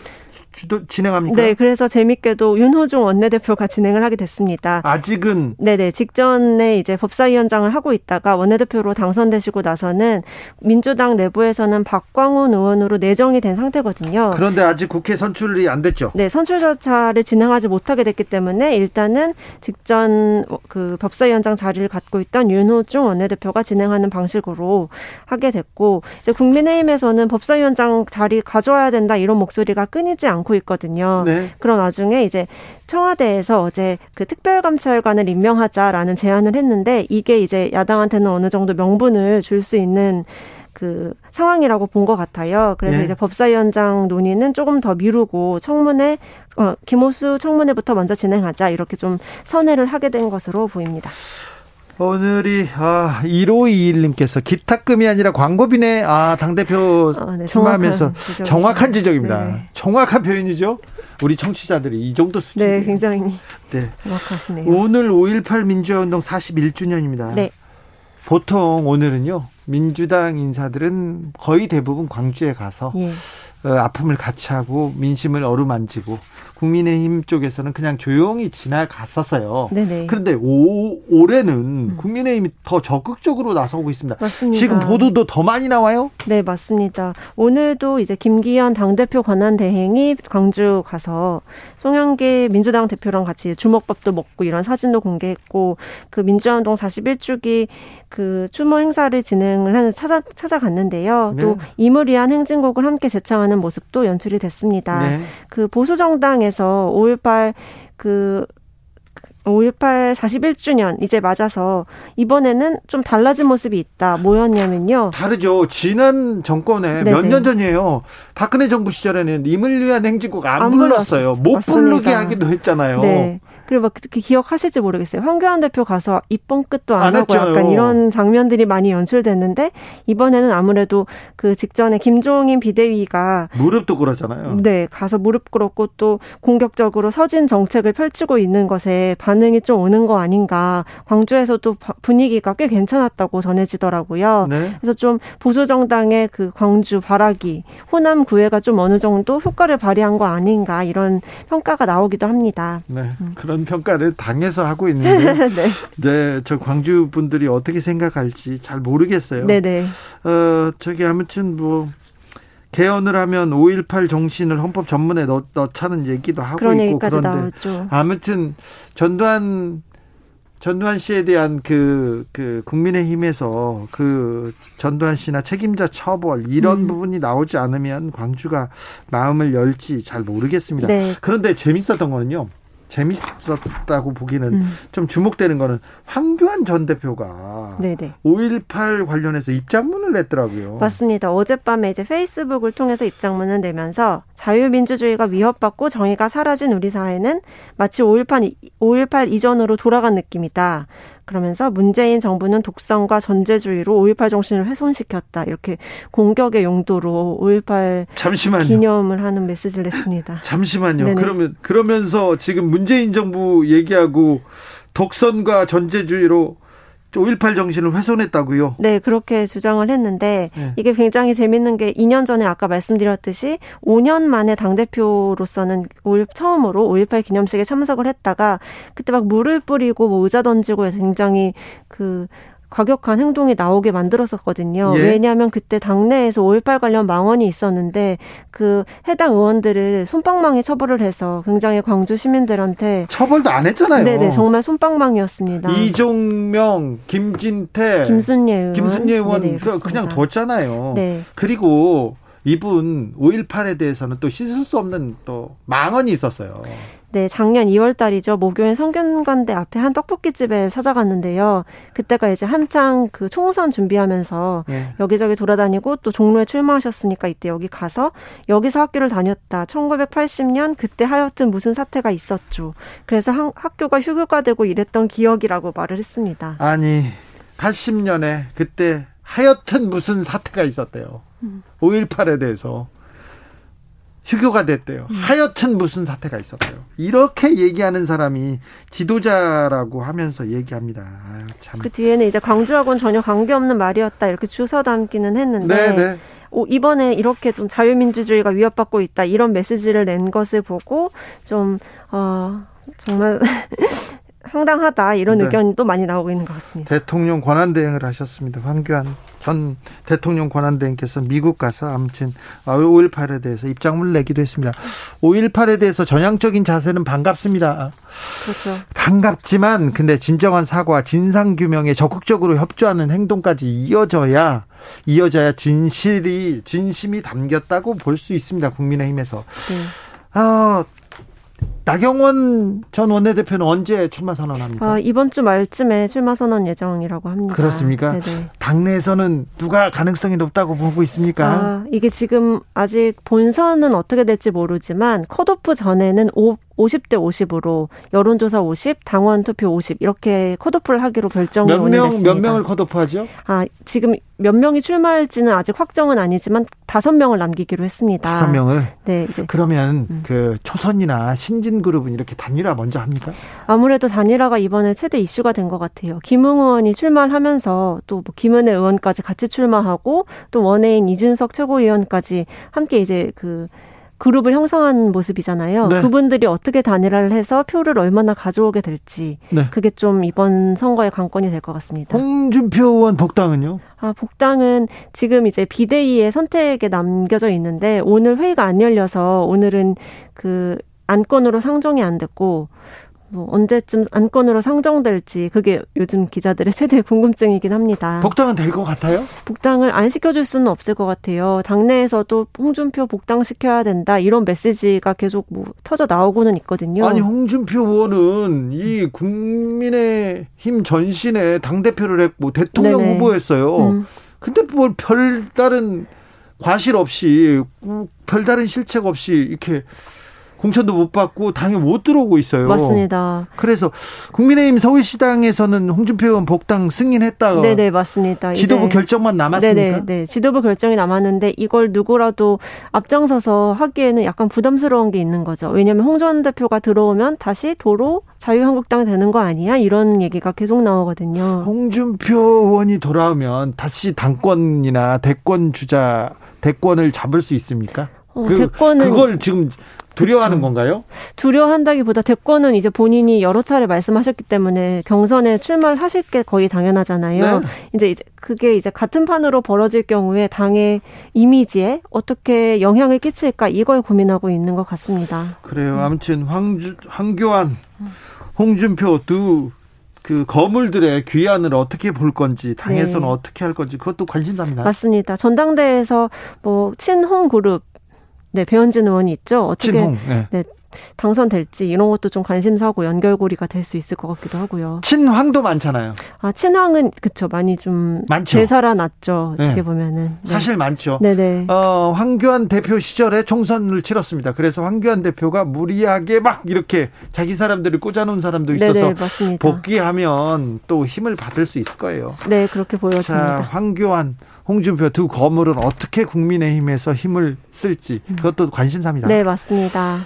주도 진행합니까? 네, 그래서 재밌게도 윤호중 원내대표가 진행을 하게 됐습니다. 아직은 네네 직전에 이제 법사위원장을 하고 있다가 원내대표로 당선되시고 나서는 민주당 내부에서는 박광훈 의원으로 내정이 된 상태거든요. 그런데 아직 국회 선출이 안 됐죠? 네, 선출 절차를 진행하지 못하게 됐기 때문에 일단은 직전 그 법사위원장 자리를 갖고 있던 윤호중 원내대표가 진행하는 방식으로 하게 됐고 이제 국민의힘에서는 법사위원장 자리 가져와야 된다 이런 목소리가 끊이지 않고. 않고 있거든요. 네. 그런 와중에 이제 청와대에서 어제 그 특별감찰관을 임명하자라는 제안을 했는데 이게 이제 야당한테는 어느 정도 명분을 줄 수 있는 그 상황이라고 본 것 같아요. 그래서 예. 이제 법사위원장 논의는 조금 더 미루고 청문회 어, 김호수 청문회부터 먼저 진행하자 이렇게 좀 선회를 하게 된 것으로 보입니다. 오늘이 아 1521님께서 기탁금이 아니라 광고비네 아 당대표 어, 네, 출마하면서 정확한, 정확한 지적입니다. 네. 정확한 표현이죠. 우리 청취자들이 이 정도 수준. 네, 굉장히 네. 정확하시네요. 오늘 5.18 민주화 운동 41주년입니다. 네. 보통 오늘은요 민주당 인사들은 거의 대부분 광주에 가서 예. 어, 아픔을 같이 하고 민심을 어루만지고 국민의힘 쪽에서는 그냥 조용히 지나갔었어요. 네네. 그런데 오, 올해는 음. 국민의힘이 더 적극적으로 나서고 있습니다. 맞습니다. 지금 보도도 더 많이 나와요? 네, 맞습니다. 오늘도 이제 김기현 당대표 권한 대행이 광주 가서 송영길 민주당 대표랑 같이 주먹밥도 먹고 이런 사진도 공개했고 그 민주화운동 41주기 그 추모 행사를 진행을 하는 찾아 찾아갔는데요. 네. 또 이무리한 행진곡을 함께 제창하는 모습도 연출이 됐습니다. 네. 그 보수 정당에 서 5.18 그 5.18 41주년 이제 맞아서 이번에는 좀 달라진 모습이 있다. 뭐였냐면요. 다르죠. 지난 정권에 몇 년 전이에요. 박근혜 정부 시절에는 임을 위한 행진곡 안, 안 불렀어요. 못 맞습니다. 부르게 하기도 했잖아요. 네. 그리고 막 특히 기억하실지 모르겠어요. 황교안 대표 가서 이번 끝도 안, 안 하고 했죠. 약간 이런 장면들이 많이 연출됐는데 이번에는 아무래도 그 직전에 김종인 비대위가 무릎도 꿇었잖아요. 네, 가서 무릎 꿇었고 또 공격적으로 서진 정책을 펼치고 있는 것에 반응이 좀 오는 거 아닌가. 광주에서도 분위기가 꽤 괜찮았다고 전해지더라고요. 네. 그래서 좀 보수 정당의 그 광주 발악이 호남 구애가 좀 어느 정도 효과를 발휘한 거 아닌가 이런 평가가 나오기도 합니다. 네, 음. 그런 그런 평가를 당해서 하고 있는데 네. 네, 저 광주 분들이 어떻게 생각할지 잘 모르겠어요. 네, 네. 어, 저기 아무튼 뭐 개헌을 하면 5.18 정신을 헌법 전문에 넣, 넣자는 얘기도 하고 있고 그런데 나왔죠. 아무튼 전두환 전두환 씨에 대한 그, 그, 국민의힘에서 그 전두환 씨나 책임자 처벌, 이런 음. 부분이 나오지 않으면 광주가 마음을 열지 잘 모르겠습니다. 네. 그런데 재밌었던 거는요. 재밌었다고 보기는 음. 좀 주목되는 거는 황교안 전 대표가 네네. 5.18 관련해서 입장문을 냈더라고요. 맞습니다. 어젯밤에 이제 페이스북을 통해서 입장문을 내면서 자유민주주의가 위협받고 정의가 사라진 우리 사회는 마치 5.18, 5.18 이전으로 돌아간 느낌이다. 그러면서 문재인 정부는 독선과 전제주의로 5.18 정신을 훼손시켰다. 이렇게 공격의 용도로 5.18 잠시만요. 기념을 하는 메시지를 냈습니다. 잠시만요. 네네. 그러면 그러면서 지금 문재인 정부 얘기하고 독선과 전제주의로 5.18 정신을 훼손했다고요? 네, 그렇게 주장을 했는데 네. 이게 굉장히 재밌는 게 2년 전에 아까 말씀드렸듯이 5년 만에 당대표로서는 5 처음으로 5.18 기념식에 참석을 했다가 그때 막 물을 뿌리고 뭐 의자 던지고 굉장히 그 과격한 행동이 나오게 만들었었거든요. 예. 왜냐하면 그때 당내에서 5.18 관련 망언이 있었는데 그 해당 의원들을 손방망이 처벌을 해서 굉장히 광주 시민들한테 처벌도 안 했잖아요. 네네 정말 손방망이였습니다. 이종명, 김진태, 김순예 의원, 김순예 의원 네네, 그 그냥 뒀잖아요. 네. 그리고 이분 5.18에 대해서는 또 씻을 수 없는 또 망언이 있었어요. 네, 작년 2월 달이죠. 모교인 성균관대 앞에 한 떡볶이집에 찾아갔는데요. 그때가 이제 한창 그 총선 준비하면서 네. 여기저기 돌아다니고 또 종로에 출마하셨으니까 이때 여기 가서 여기서 학교를 다녔다. 1980년 그때 하여튼 무슨 사태가 있었죠. 그래서 한, 학교가 휴교가되고 이랬던 기억이라고 말을 했습니다. 아니, 80년에 그때 하여튼 무슨 사태가 있었대요. 음. 5.18에 대해서. 휴교가 됐대요. 음. 하여튼 무슨 사태가 있었대요. 이렇게 얘기하는 사람이 지도자라고 하면서 얘기합니다. 아유, 참. 그 뒤에는 이제 광주하고는 전혀 관계없는 말이었다 이렇게 주워 담기는 했는데 네네. 네. 오, 이번에 이렇게 좀 자유민주주의가 위협받고 있다 이런 메시지를 낸 것을 보고 좀 어, 정말 황당하다 이런 네. 의견도 많이 나오고 있는 것 같습니다. 대통령 권한 대행을 하셨습니다. 황교안 전 대통령 권한 대행께서 미국 가서 아무튼 5.18에 대해서 입장문을 내기도 했습니다. 5.18에 대해서 전향적인 자세는 반갑습니다. 그렇죠. 반갑지만 근데 진정한 사과, 진상 규명에 적극적으로 협조하는 행동까지 이어져야 이어져야 진실이 진심이 담겼다고 볼 수 있습니다. 국민의힘에서. 네. 어, 나경원 전 원내대표는 언제 출마 선언합니까? 아, 이번 주 말쯤에 출마 선언 예정이라고 합니다. 그렇습니까? 네네. 당내에서는 누가 가능성이 높다고 보고 있습니까? 아, 이게 지금 아직 본선은 어떻게 될지 모르지만 컷오프 전에는 5, 50대 50으로 여론조사 50, 당원 투표 50 이렇게 컷오프를 하기로 결정이 몇 명, 몇 명을 컷오프하죠? 아 지금 몇 명이 출마할지는 아직 확정은 아니지만 다섯 명을 남기기로 했습니다. 다섯 명을. 네. 이제 그러면 음. 그 초선이나 신진 그룹은 이렇게 단일화 먼저 합니까? 아무래도 단일화가 이번에 최대 이슈가 된 것 같아요. 김웅 의원이 출마를 하면서 또 뭐 김은혜 의원까지 같이 출마하고 또 원외인 이준석 최고위원까지 함께 이제 그 그룹을 형성한 모습이잖아요. 네. 그분들이 어떻게 단일화를 해서 표를 얼마나 가져오게 될지 네. 그게 좀 이번 선거의 관건이 될 것 같습니다. 홍준표 의원 복당은요? 아, 복당은 지금 이제 비대위의 선택에 남겨져 있는데 오늘 회의가 안 열려서 오늘은 그 안건으로 상정이 안 됐고 뭐 언제쯤 안건으로 상정될지 그게 요즘 기자들의 최대 궁금증이긴 합니다. 복당은 될 것 같아요? 복당을 안 시켜줄 수는 없을 것 같아요. 당내에서도 홍준표 복당 시켜야 된다 이런 메시지가 계속 뭐 터져 나오고는 있거든요. 아니 홍준표 의원은 이 국민의힘 전신에 당 대표를 했고 대통령 네네. 후보였어요. 음. 근데 뭘 별다른 과실 없이 별다른 실책 없이 이렇게 공천도 못 받고 당에 못 들어오고 있어요. 맞습니다. 그래서 국민의힘 서울시당에서는 홍준표 의원 복당 승인했다가 네네 맞습니다. 지도부 결정만 남았습니까? 네네 네. 지도부 결정이 남았는데 이걸 누구라도 앞장서서 하기에는 약간 부담스러운 게 있는 거죠. 왜냐하면 홍 전 대표가 들어오면 다시 도로 자유한국당 되는 거 아니야? 이런 얘기가 계속 나오거든요. 홍준표 의원이 돌아오면 다시 당권이나 대권 주자 대권을 잡을 수 있습니까? 어, 그, 대권은 그걸 지금 두려워하는 그렇죠. 건가요? 두려워한다기보다 대권은 이제 본인이 여러 차례 말씀하셨기 때문에 경선에 출마를 하실 게 거의 당연하잖아요. 네. 이제 이제 그게 이제 같은 판으로 벌어질 경우에 당의 이미지에 어떻게 영향을 끼칠까 이걸 고민하고 있는 것 같습니다. 그래요. 아무튼 황주 황교안, 홍준표 두그 거물들의 귀환을 어떻게 볼 건지 당에서는 네. 어떻게 할 건지 그것도 관심사입니다. 맞습니다. 전당대회에서 뭐 친홍 그룹 네, 배현진 의원이 있죠. 어떻게 네. 네. 당선될지 이런 것도 좀 관심사고 연결고리가 될 수 있을 것 같기도 하고요. 친황도 많잖아요. 아 친황은 그쵸 많이 좀 많죠. 되살아났죠. 어떻게 네. 보면은 네. 사실 많죠. 네네. 어, 황교안 대표 시절에 총선을 치렀습니다. 그래서 황교안 대표가 무리하게 막 이렇게 자기 사람들을 꽂아놓은 사람도 있어서 네네 맞습니다. 복귀하면 또 힘을 받을 수 있을 거예요. 네 그렇게 자, 보여집니다. 황교안, 홍준표 두 거물은 어떻게 국민의힘에서 힘을 쓸지 그것도 관심사입니다. 네 맞습니다.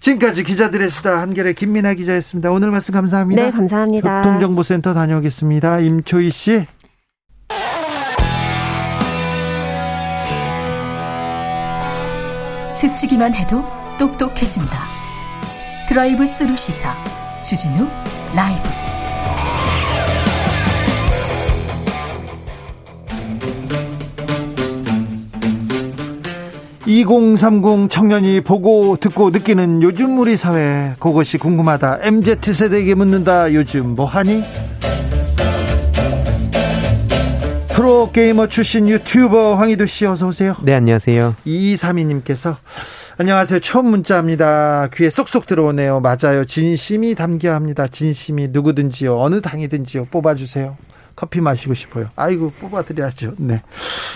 지금까지 기자들의 수다 한결의 김민아 기자였습니다. 오늘 말씀 감사합니다. 네 감사합니다. 교통정보센터 다녀오겠습니다. 임초희 씨. 스치기만 해도 똑똑해진다. 드라이브 스루 시사 주진우 라이브. (2030) 청년이 보고 듣고 느끼는 요즘 우리 사회 그것이 궁금하다 MZ세대에게 묻는다 요즘 뭐하니 프로게이머 출신 유튜버 황희도 씨 어서 오세요 네, 안녕하세요. 2232님께서 안녕하세요. 처음 문자입니다. 귀에 쏙쏙 들어오네요. 맞아요. 진심이 담겨야 합니다. 진심이 누구든지요. 어느 당이든지요. 뽑아주세요. 커피 마시고 싶어요. 아이고, 뽑아드려야죠. 네.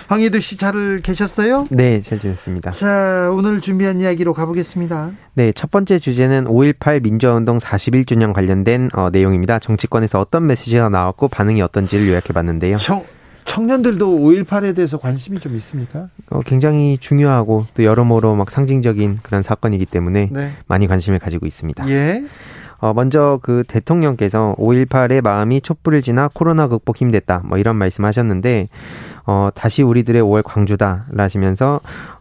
황희도 씨잘 계셨어요? 네, 잘 지냈습니다. 자, 오늘 준비한 이야기로 가보겠습니다. 네, 첫 번째 주제는 5.18 민주화운동 41주년 관련된 어, 내용입니다. 정치권에서 어떤 메시지가 나왔고 반응이 어떤지를 요약해 봤는데요. 청, 청년들도 5.18에 대해서 관심이 좀 있습니까? 어, 굉장히 중요하고 또 여러모로 막 상징적인 그런 사건이기 때문에 네. 많이 관심을 가지고 있습니다. 예. 어, 먼저 그 대통령께서 5.18의 마음이 촛불을 지나 코로나 극복 힘됐다. 뭐 이런 말씀 하셨는데, 어, 다시 우리들의 5월 광주다. 라시면서,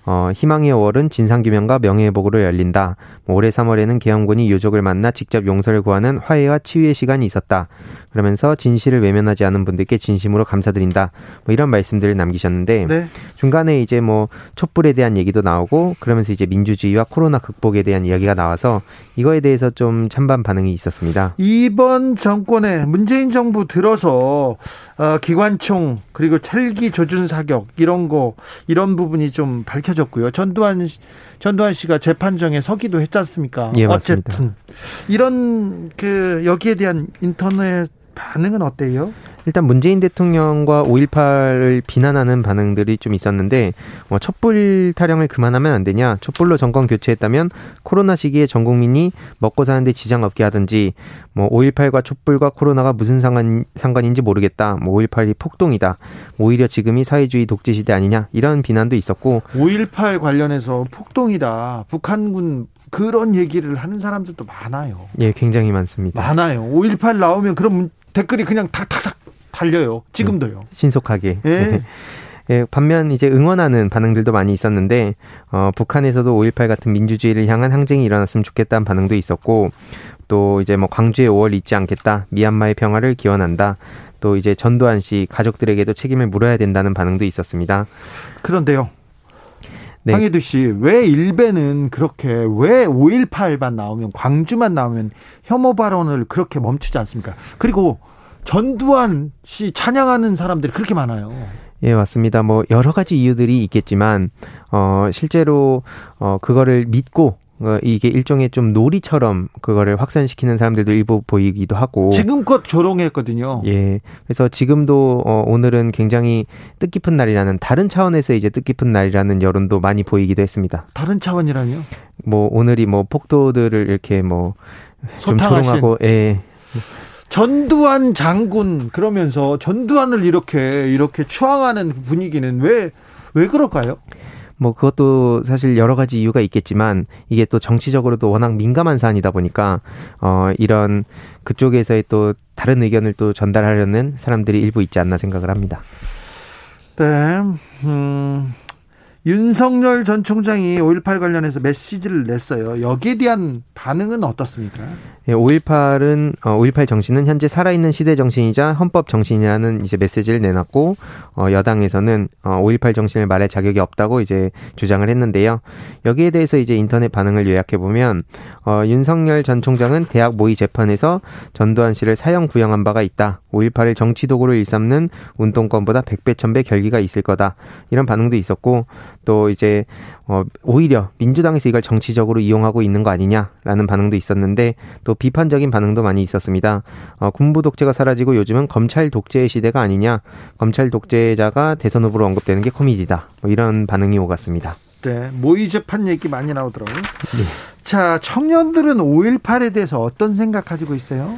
어, 희망의 5월은 진상규명과 명예회복으로 열린다. 뭐 올해 3월에는 계엄군이 유족을 만나 직접 용서를 구하는 화해와 치유의 시간이 있었다. 그러면서 진실을 외면하지 않은 분들께 진심으로 감사드린다. 뭐 이런 말씀들을 남기셨는데, 네. 중간에 이제 뭐 촛불에 대한 얘기도 나오고 그러면서 이제 민주주의와 코로나 극복에 대한 이야기가 나와서 이거에 대해서 좀 찬반 반응이 있었습니다. 이번 정권에 문재인 정부 들어서 어, 기관총 그리고 헬기 조준 사격 이런 거 이런 부분이 좀 밝혀 졌고요. 전두환 씨- 전두환 씨가 재판정에 서기도 했지 않습니까? 예, 맞습니다. 어쨌든 이런 그 여기에 대한 인터넷 반응은 어때요? 일단 문재인 대통령과 5.18을 비난하는 반응들이 좀 있었는데 뭐 촛불 타령을 그만하면 안 되냐 촛불로 정권 교체했다면 코로나 시기에 전 국민이 먹고 사는데 지장 없게 하든지 뭐 5.18과 촛불과 코로나가 무슨 상관, 상관인지 모르겠다 뭐 5.18이 폭동이다 오히려 지금이 사회주의 독재 시대 아니냐 이런 비난도 있었고 5.18 관련해서 폭동이다. 북한군 그런 얘기를 하는 사람들도 많아요. 예 굉장히 많습니다 많아요. 5.18 나오면 그럼 댓글이 그냥 탁탁탁 달려요. 지금도요. 신속하게 예. 네. 예, 반면 이제 응원하는 반응들도 많이 있었는데 어, 북한에서도 5.18 같은 민주주의를 향한 항쟁이 일어났으면 좋겠다는 반응도 있었고 또 이제 뭐 광주의 5월 잊지 않겠다 미얀마의 평화를 기원한다 또 이제 전두환 씨 가족들에게도 책임을 물어야 된다는 반응도 있었습니다. 그런데요. 네. 황혜두 씨, 왜 일베는 그렇게 왜 5.18만 나오면 광주만 나오면 혐오 발언을 그렇게 멈추지 않습니까? 그리고 전두환 씨 찬양하는 사람들이 그렇게 많아요. 예, 맞습니다. 뭐 여러 가지 이유들이 있겠지만 어 실제로 어 그거를 믿고 어, 이게 일종의 좀 놀이처럼 그거를 확산시키는 사람들도 일부 보이기도 하고 지금껏 조롱했거든요. 예. 그래서 지금도 어, 오늘은 굉장히 뜻깊은 날이라는 다른 차원에서 이제 뜻깊은 날이라는 여론도 많이 보이기도 했습니다. 다른 차원이라뇨? 뭐 오늘이 뭐 폭도들을 이렇게 뭐 좀 조롱하고 예. 전두환 장군 그러면서 전두환을 이렇게 이렇게 추앙하는 분위기는 왜 왜 그럴까요? 뭐 그것도 사실 여러 가지 이유가 있겠지만 이게 또 정치적으로도 워낙 민감한 사안이다 보니까 어 이런 그쪽에서의 또 다른 의견을 또 전달하려는 사람들이 일부 있지 않나 생각을 합니다. 네. 음, 윤석열 전 총장이 5.18 관련해서 메시지를 냈어요. 여기에 대한 반응은 어떻습니까? 예, 5.18은, 어, 5.18 정신은 현재 살아있는 시대 정신이자 헌법 정신이라는 이제 메시지를 내놨고, 어, 여당에서는, 어, 5.18 정신을 말할 자격이 없다고 이제 주장을 했는데요. 여기에 대해서 이제 인터넷 반응을 요약해 보면, 어, 윤석열 전 총장은 대학 모의 재판에서 전두환 씨를 사형 구형한 바가 있다. 5.18을 정치 도구로 일삼는 운동권보다 100배, 1000배 결기가 있을 거다. 이런 반응도 있었고, 또 이제 어 오히려 민주당에서 이걸 정치적으로 이용하고 있는 거 아니냐라는 반응도 있었는데 또 비판적인 반응도 많이 있었습니다. 어 군부 독재가 사라지고 요즘은 검찰 독재의 시대가 아니냐. 검찰 독재자가 대선 후보로 언급되는 게 코미디다. 뭐 이런 반응이 오갔습니다. 네, 모의 재판 얘기 많이 나오더라고요. 네. 자, 청년들은 5.18에 대해서 어떤 생각 가지고 있어요?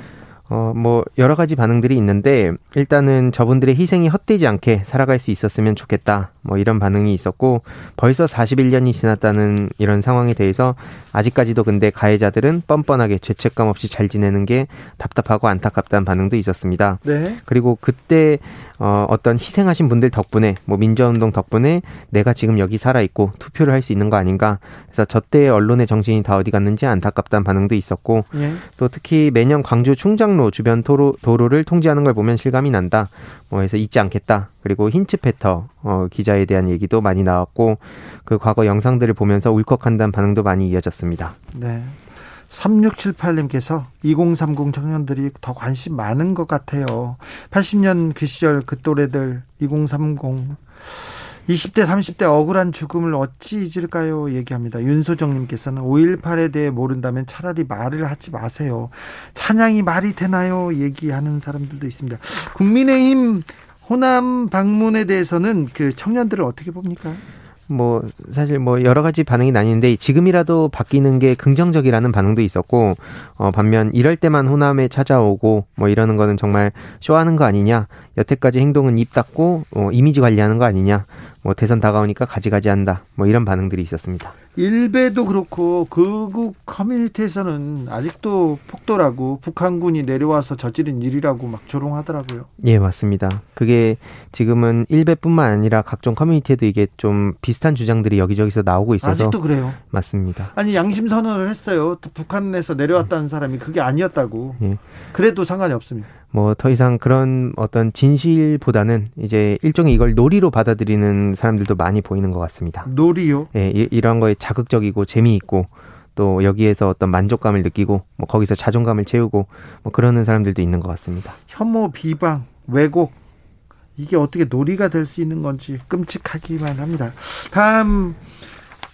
어, 뭐, 여러 가지 반응들이 있는데, 일단은 저분들의 희생이 헛되지 않게 살아갈 수 있었으면 좋겠다. 뭐, 이런 반응이 있었고, 벌써 41년이 지났다는 이런 상황에 대해서, 아직까지도 근데 가해자들은 뻔뻔하게 죄책감 없이 잘 지내는 게 답답하고 안타깝다는 반응도 있었습니다. 네. 그리고 그때, 어, 어떤 희생하신 분들 덕분에, 뭐, 민주화운동 덕분에 내가 지금 여기 살아 있고 투표를 할 수 있는 거 아닌가. 그래서 저 때의 언론의 정신이 다 어디 갔는지 안타깝다는 반응도 있었고, 네. 또 특히 매년 광주 충장 항로 주변 도로, 도로를 통제하는 걸 보면 실감이 난다. 뭐 해서 잊지 않겠다. 그리고 힌츠 페터 어, 기자에 대한 얘기도 많이 나왔고 그 과거 영상들을 보면서 울컥한다는 반응도 많이 이어졌습니다. 네. 3678님께서 2030 청년들이 더 관심 많은 것 같아요. 80년 그 시절 그 또래들 2030 20대, 30대 억울한 죽음을 어찌 잊을까요? 얘기합니다. 윤소정 님께서는 5.18에 대해 모른다면 차라리 말을 하지 마세요. 찬양이 말이 되나요? 얘기하는 사람들도 있습니다. 국민의힘 호남 방문에 대해서는 그 청년들을 어떻게 봅니까? 뭐 사실 뭐 여러 가지 반응이 나뉘는데 지금이라도 바뀌는 게 긍정적이라는 반응도 있었고 어 반면 이럴 때만 호남에 찾아오고 뭐 이러는 거는 정말 쇼하는 거 아니냐. 여태까지 행동은 입 닫고 어 이미지 관리하는 거 아니냐 뭐 대선 다가오니까 가지가지 한다. 뭐 이런 반응들이 있었습니다. 일베도 그렇고 극우 커뮤니티에서는 아직도 폭도라고 북한군이 내려와서 저지른 일이라고 막 조롱하더라고요. 예, 맞습니다. 그게 지금은 일베뿐만 아니라 각종 커뮤니티에도 이게 좀 비슷한 주장들이 여기저기서 나오고 있어서 아직도 그래요. 맞습니다. 아니 양심 선언을 했어요. 북한에서 내려왔다는 사람이 그게 아니었다고. 예. 그래도 상관이 없습니다. 뭐 더 이상 그런 어떤 진실보다는 이제 일종의 이걸 놀이로 받아들이는 사람들도 많이 보이는 것 같습니다. 놀이요? 예, 이런 거에 자극적이고 재미있고 또 여기에서 어떤 만족감을 느끼고 뭐 거기서 자존감을 채우고 뭐 그러는 사람들도 있는 것 같습니다. 혐오, 비방, 왜곡 이게 어떻게 놀이가 될 수 있는 건지 끔찍하기만 합니다. 다음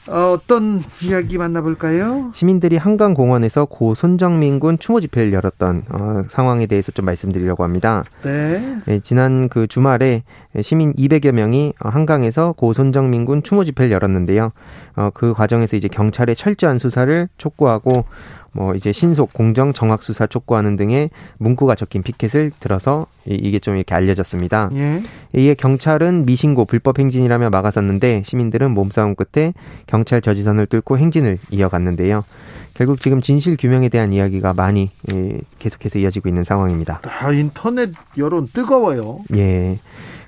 어, 떤 이야기 만나볼까요? 시민들이 한강공원에서 고 손정민 군 추모 집회를 열었던 어, 상황에 대해서 좀 말씀드리려고 합니다. 네. 네. 지난 그 주말에 시민 200여 명이 한강에서 고 손정민 군 추모 집회를 열었는데요. 어, 그 과정에서 이제 경찰의 철저한 수사를 촉구하고 뭐 이제 신속 공정 정확 수사 촉구하는 등의 문구가 적힌 피켓을 들어서 이게 좀 이렇게 알려졌습니다. 예. 이에 경찰은 미신고 불법 행진이라며 막아섰는데 시민들은 몸싸움 끝에 경찰 저지선을 뚫고 행진을 이어갔는데요. 결국 지금 진실 규명에 대한 이야기가 많이 예, 계속해서 이어지고 있는 상황입니다. 아, 인터넷 여론 뜨거워요. 예.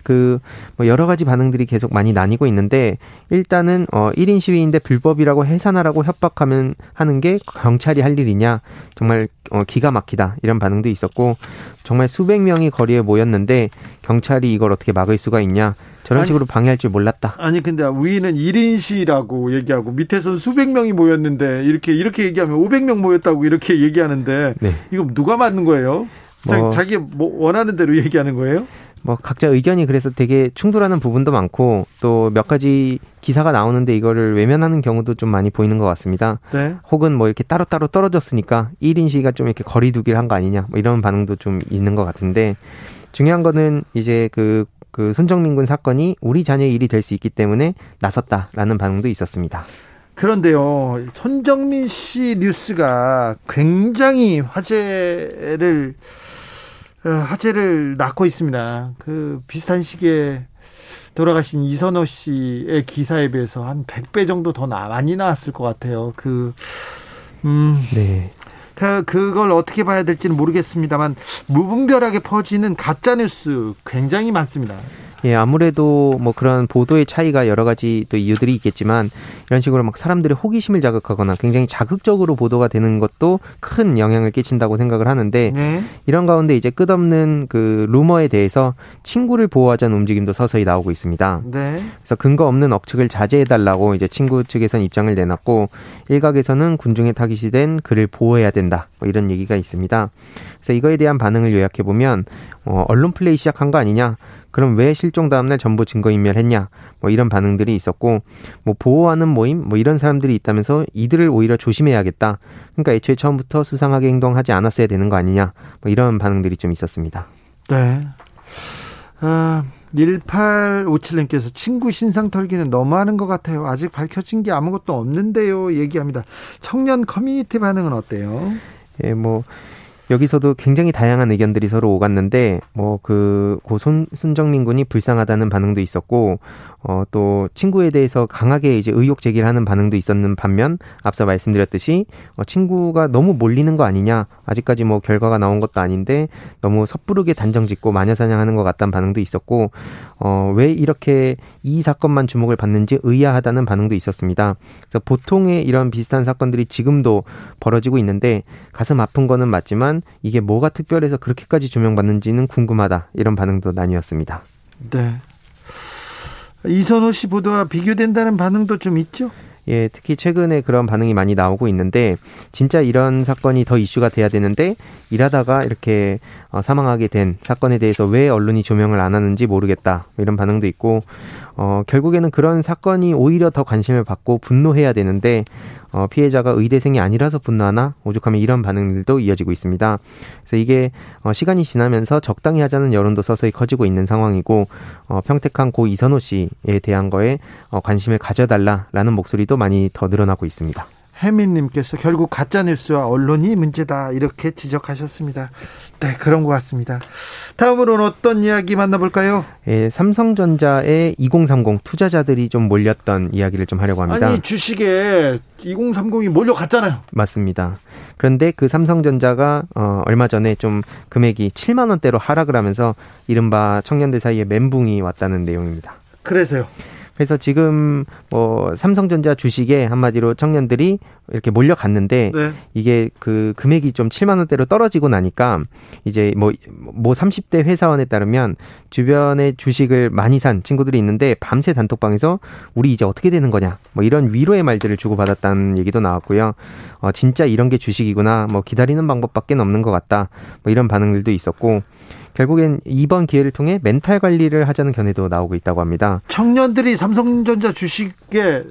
그 뭐 여러 가지 반응들이 계속 많이 나뉘고 있는데 일단은 어 1인 시위인데 불법이라고 해산하라고 협박하면 하는 게 경찰이 할 일이냐 정말 어 기가 막히다 이런 반응도 있었고 정말 수백 명이 거리에 모였는데 경찰이 이걸 어떻게 막을 수가 있냐 저런 아니, 식으로 방해할 줄 몰랐다. 아니 근데 위는 1인 시라고 얘기하고 밑에서는 수백 명이 모였는데 이렇게 이렇게 얘기하면 500명 모였다고 이렇게 얘기하는데 네. 이거 누가 맞는 거예요? 뭐, 자기 뭐 원하는 대로 얘기하는 거예요? 뭐 각자 의견이 그래서 되게 충돌하는 부분도 많고 또 몇 가지 기사가 나오는데 이거를 외면하는 경우도 좀 많이 보이는 것 같습니다. 네. 혹은 뭐 이렇게 따로따로 떨어졌으니까 1인 시위가 좀 이렇게 거리두기를 한 거 아니냐 뭐 이런 반응도 좀 있는 것 같은데 중요한 거는 이제 그, 그 손정민 군 사건이 우리 자녀의 일이 될 수 있기 때문에 나섰다라는 반응도 있었습니다. 그런데요, 손정민 씨 뉴스가 굉장히 화제를 어, 화제를 낳고 있습니다. 그 비슷한 시기에 돌아가신 이선호 씨의 기사에 비해서 한 100배 정도 더 많이 나왔을 것 같아요. 그, 음. 네. 그, 그걸 어떻게 봐야 될지는 모르겠습니다만, 무분별하게 퍼지는 가짜뉴스 굉장히 많습니다. 예, 아무래도 뭐 그런 보도의 차이가 여러 가지 또 이유들이 있겠지만 이런 식으로 막 사람들의 호기심을 자극하거나 굉장히 자극적으로 보도가 되는 것도 큰 영향을 끼친다고 생각을 하는데 네. 이런 가운데 이제 끝없는 그 루머에 대해서 친구를 보호하자는 움직임도 서서히 나오고 있습니다. 네. 그래서 근거 없는 억측을 자제해달라고 이제 친구 측에선 입장을 내놨고 일각에서는 군중에 타깃이 된 그를 보호해야 된다 뭐 이런 얘기가 있습니다. 그래서 이거에 대한 반응을 요약해 보면 어, 언론 플레이 시작한 거 아니냐 그럼 왜 실종 다음날 전부 증거 인멸했냐? 뭐 이런 반응들이 있었고 뭐 보호하는 모임 뭐 이런 사람들이 있다면서 이들을 오히려 조심해야겠다. 그러니까 애초에 처음부터 수상하게 행동하지 않았어야 되는 거 아니냐? 뭐 이런 반응들이 좀 있었습니다. 네. 아, 1857님께서 친구 신상 털기는 너무하는 것 같아요. 아직 밝혀진 게 아무것도 없는데요. 얘기합니다. 청년 커뮤니티 반응은 어때요? 예, 뭐 여기서도 굉장히 다양한 의견들이 서로 오갔는데 뭐 그고 손정민 군이 불쌍하다는 반응도 있었고 어, 또 친구에 대해서 강하게 이제 의혹 제기를 하는 반응도 있었는 반면 앞서 말씀드렸듯이 어, 친구가 너무 몰리는 거 아니냐 아직까지 뭐 결과가 나온 것도 아닌데 너무 섣부르게 단정 짓고 마녀 사냥하는 것 같다는 반응도 있었고 어, 왜 이렇게 이 사건만 주목을 받는지 의아하다는 반응도 있었습니다. 그래서 보통의 이런 비슷한 사건들이 지금도 벌어지고 있는데 가슴 아픈 거는 맞지만 이게 뭐가 특별해서 그렇게까지 조명받는지는 궁금하다 이런 반응도 나뉘었습니다. 네. 이선호 씨 보도와 비교된다는 반응도 좀 있죠? 예, 특히 최근에 그런 반응이 많이 나오고 있는데 진짜 이런 사건이 더 이슈가 돼야 되는데 일하다가 이렇게 어, 사망하게 된 사건에 대해서 왜 언론이 조명을 안 하는지 모르겠다 이런 반응도 있고 어, 결국에는 그런 사건이 오히려 더 관심을 받고 분노해야 되는데 어, 피해자가 의대생이 아니라서 분노하나 오죽하면 이런 반응들도 이어지고 있습니다. 그래서 이게 어, 시간이 지나면서 적당히 하자는 여론도 서서히 커지고 있는 상황이고 어, 평택한 고 이선호 씨에 대한 거에 어, 관심을 가져달라라는 목소리도 많이 더 늘어나고 있습니다. 혜민님께서 결국 가짜뉴스와 언론이 문제다 이렇게 지적하셨습니다. 네, 그런 것 같습니다. 다음으로는 어떤 이야기 만나볼까요? 예, 삼성전자의 2030 투자자들이 좀 몰렸던 이야기를 좀 하려고 합니다. 아니 주식에 2030이 몰려갔잖아요. 맞습니다. 그런데 그 삼성전자가 어, 얼마 전에 좀 금액이 7만 원대로 하락을 하면서 이른바 청년들 사이에 멘붕이 왔다는 내용입니다. 그래서요. 그래서 지금 뭐 삼성전자 주식에 한마디로 청년들이 이렇게 몰려갔는데 네. 이게 그 금액이 좀 7만 원대로 떨어지고 나니까 이제 뭐뭐 뭐 30대 회사원에 따르면 주변에 주식을 많이 산 친구들이 있는데 밤새 단톡방에서 우리 이제 어떻게 되는 거냐 뭐 이런 위로의 말들을 주고받았다는 얘기도 나왔고요. 어 진짜 이런 게 주식이구나 뭐 기다리는 방법밖에 없는 것 같다 뭐 이런 반응들도 있었고 결국엔 이번 기회를 통해 멘탈 관리를 하자는 견해도 나오고 있다고 합니다. 청년들이 삼성전자 주식에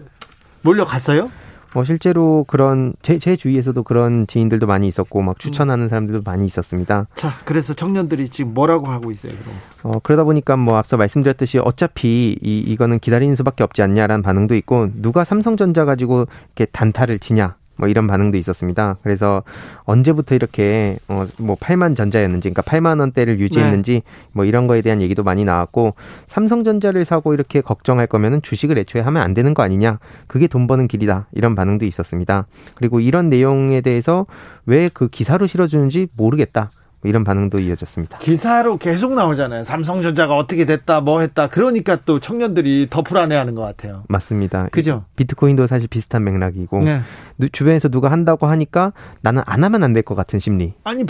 몰려갔어요? 뭐 실제로 그런 제, 제 주위에서도 그런 지인들도 많이 있었고 막 추천하는 사람들도 많이 있었습니다. 자, 그래서 청년들이 지금 뭐라고 하고 있어요, 그럼? 어, 그러다 보니까 뭐 앞서 말씀드렸듯이 어차피 이 이거는 기다리는 수밖에 없지 않냐라는 반응도 있고 누가 삼성전자 가지고 이렇게 단타를 치냐 뭐 이런 반응도 있었습니다. 그래서 언제부터 이렇게 어뭐 8만 전자였는지 그러니까 8만 원대를 유지했는지 네. 뭐 이런 거에 대한 얘기도 많이 나왔고 삼성전자를 사고 이렇게 걱정할 거면은 주식을 애초에 하면 안 되는 거 아니냐. 그게 돈 버는 길이다. 이런 반응도 있었습니다. 그리고 이런 내용에 대해서 왜 그 기사로 실어 주는지 모르겠다. 이런 반응도 이어졌습니다. 기사로 계속 나오잖아요. 삼성전자가 어떻게 됐다, 뭐 했다. 그러니까 또 청년들이 더 불안해하는 것 같아요. 맞습니다. 그죠? 비트코인도 사실 비슷한 맥락이고 네. 주변에서 누가 한다고 하니까 나는 안 하면 안 될 것 같은 심리. 아니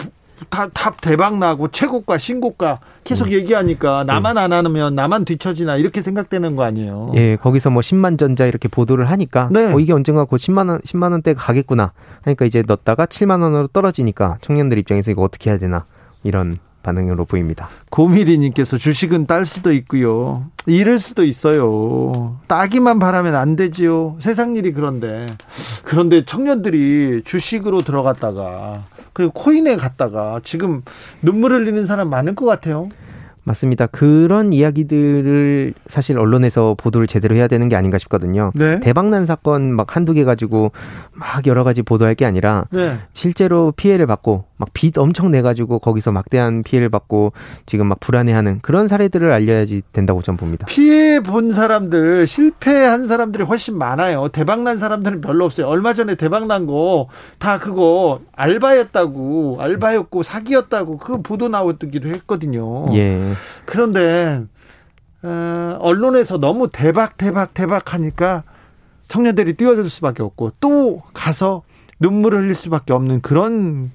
다, 다 대박 나고 최고가 신고가 계속 음. 얘기하니까 나만 음. 안 하면 나만 뒤처지나 이렇게 생각되는 거 아니에요. 예, 거기서 뭐 10만 전자 이렇게 보도를 하니까 네. 어 이게 언젠가 곧 10만 원 10만 원대가 가겠구나. 하니까 이제 넣었다가 7만 원으로 떨어지니까 청년들 입장에서 이거 어떻게 해야 되나 이런 반응으로 보입니다. 고미리님께서 주식은 딸 수도 있고요. 잃을 수도 있어요. 따기만 바라면 안 되지요. 세상 일이 그런데. 그런데 청년들이 주식으로 들어갔다가 그리고 코인에 갔다가 지금 눈물 흘리는 사람 많을 것 같아요. 맞습니다. 그런 이야기들을 사실 언론에서 보도를 제대로 해야 되는 게 아닌가 싶거든요. 네. 대박난 사건 막 한두 개 가지고 막 여러 가지 보도할 게 아니라 네. 실제로 피해를 받고 막 빚 엄청 내 가지고 거기서 막대한 피해를 받고 지금 막 불안해하는 그런 사례들을 알려야지 된다고 저는 봅니다. 피해 본 사람들 실패한 사람들이 훨씬 많아요. 대박 난 사람들은 별로 없어요. 얼마 전에 대박 난 거 다 그거 알바였다고 알바였고 사기였다고 그 보도 나왔기도 했거든요. 예. 그런데 어, 언론에서 너무 대박 대박 대박 하니까 청년들이 뛰어들 수밖에 없고 또 가서 눈물을 흘릴 수밖에 없는 그런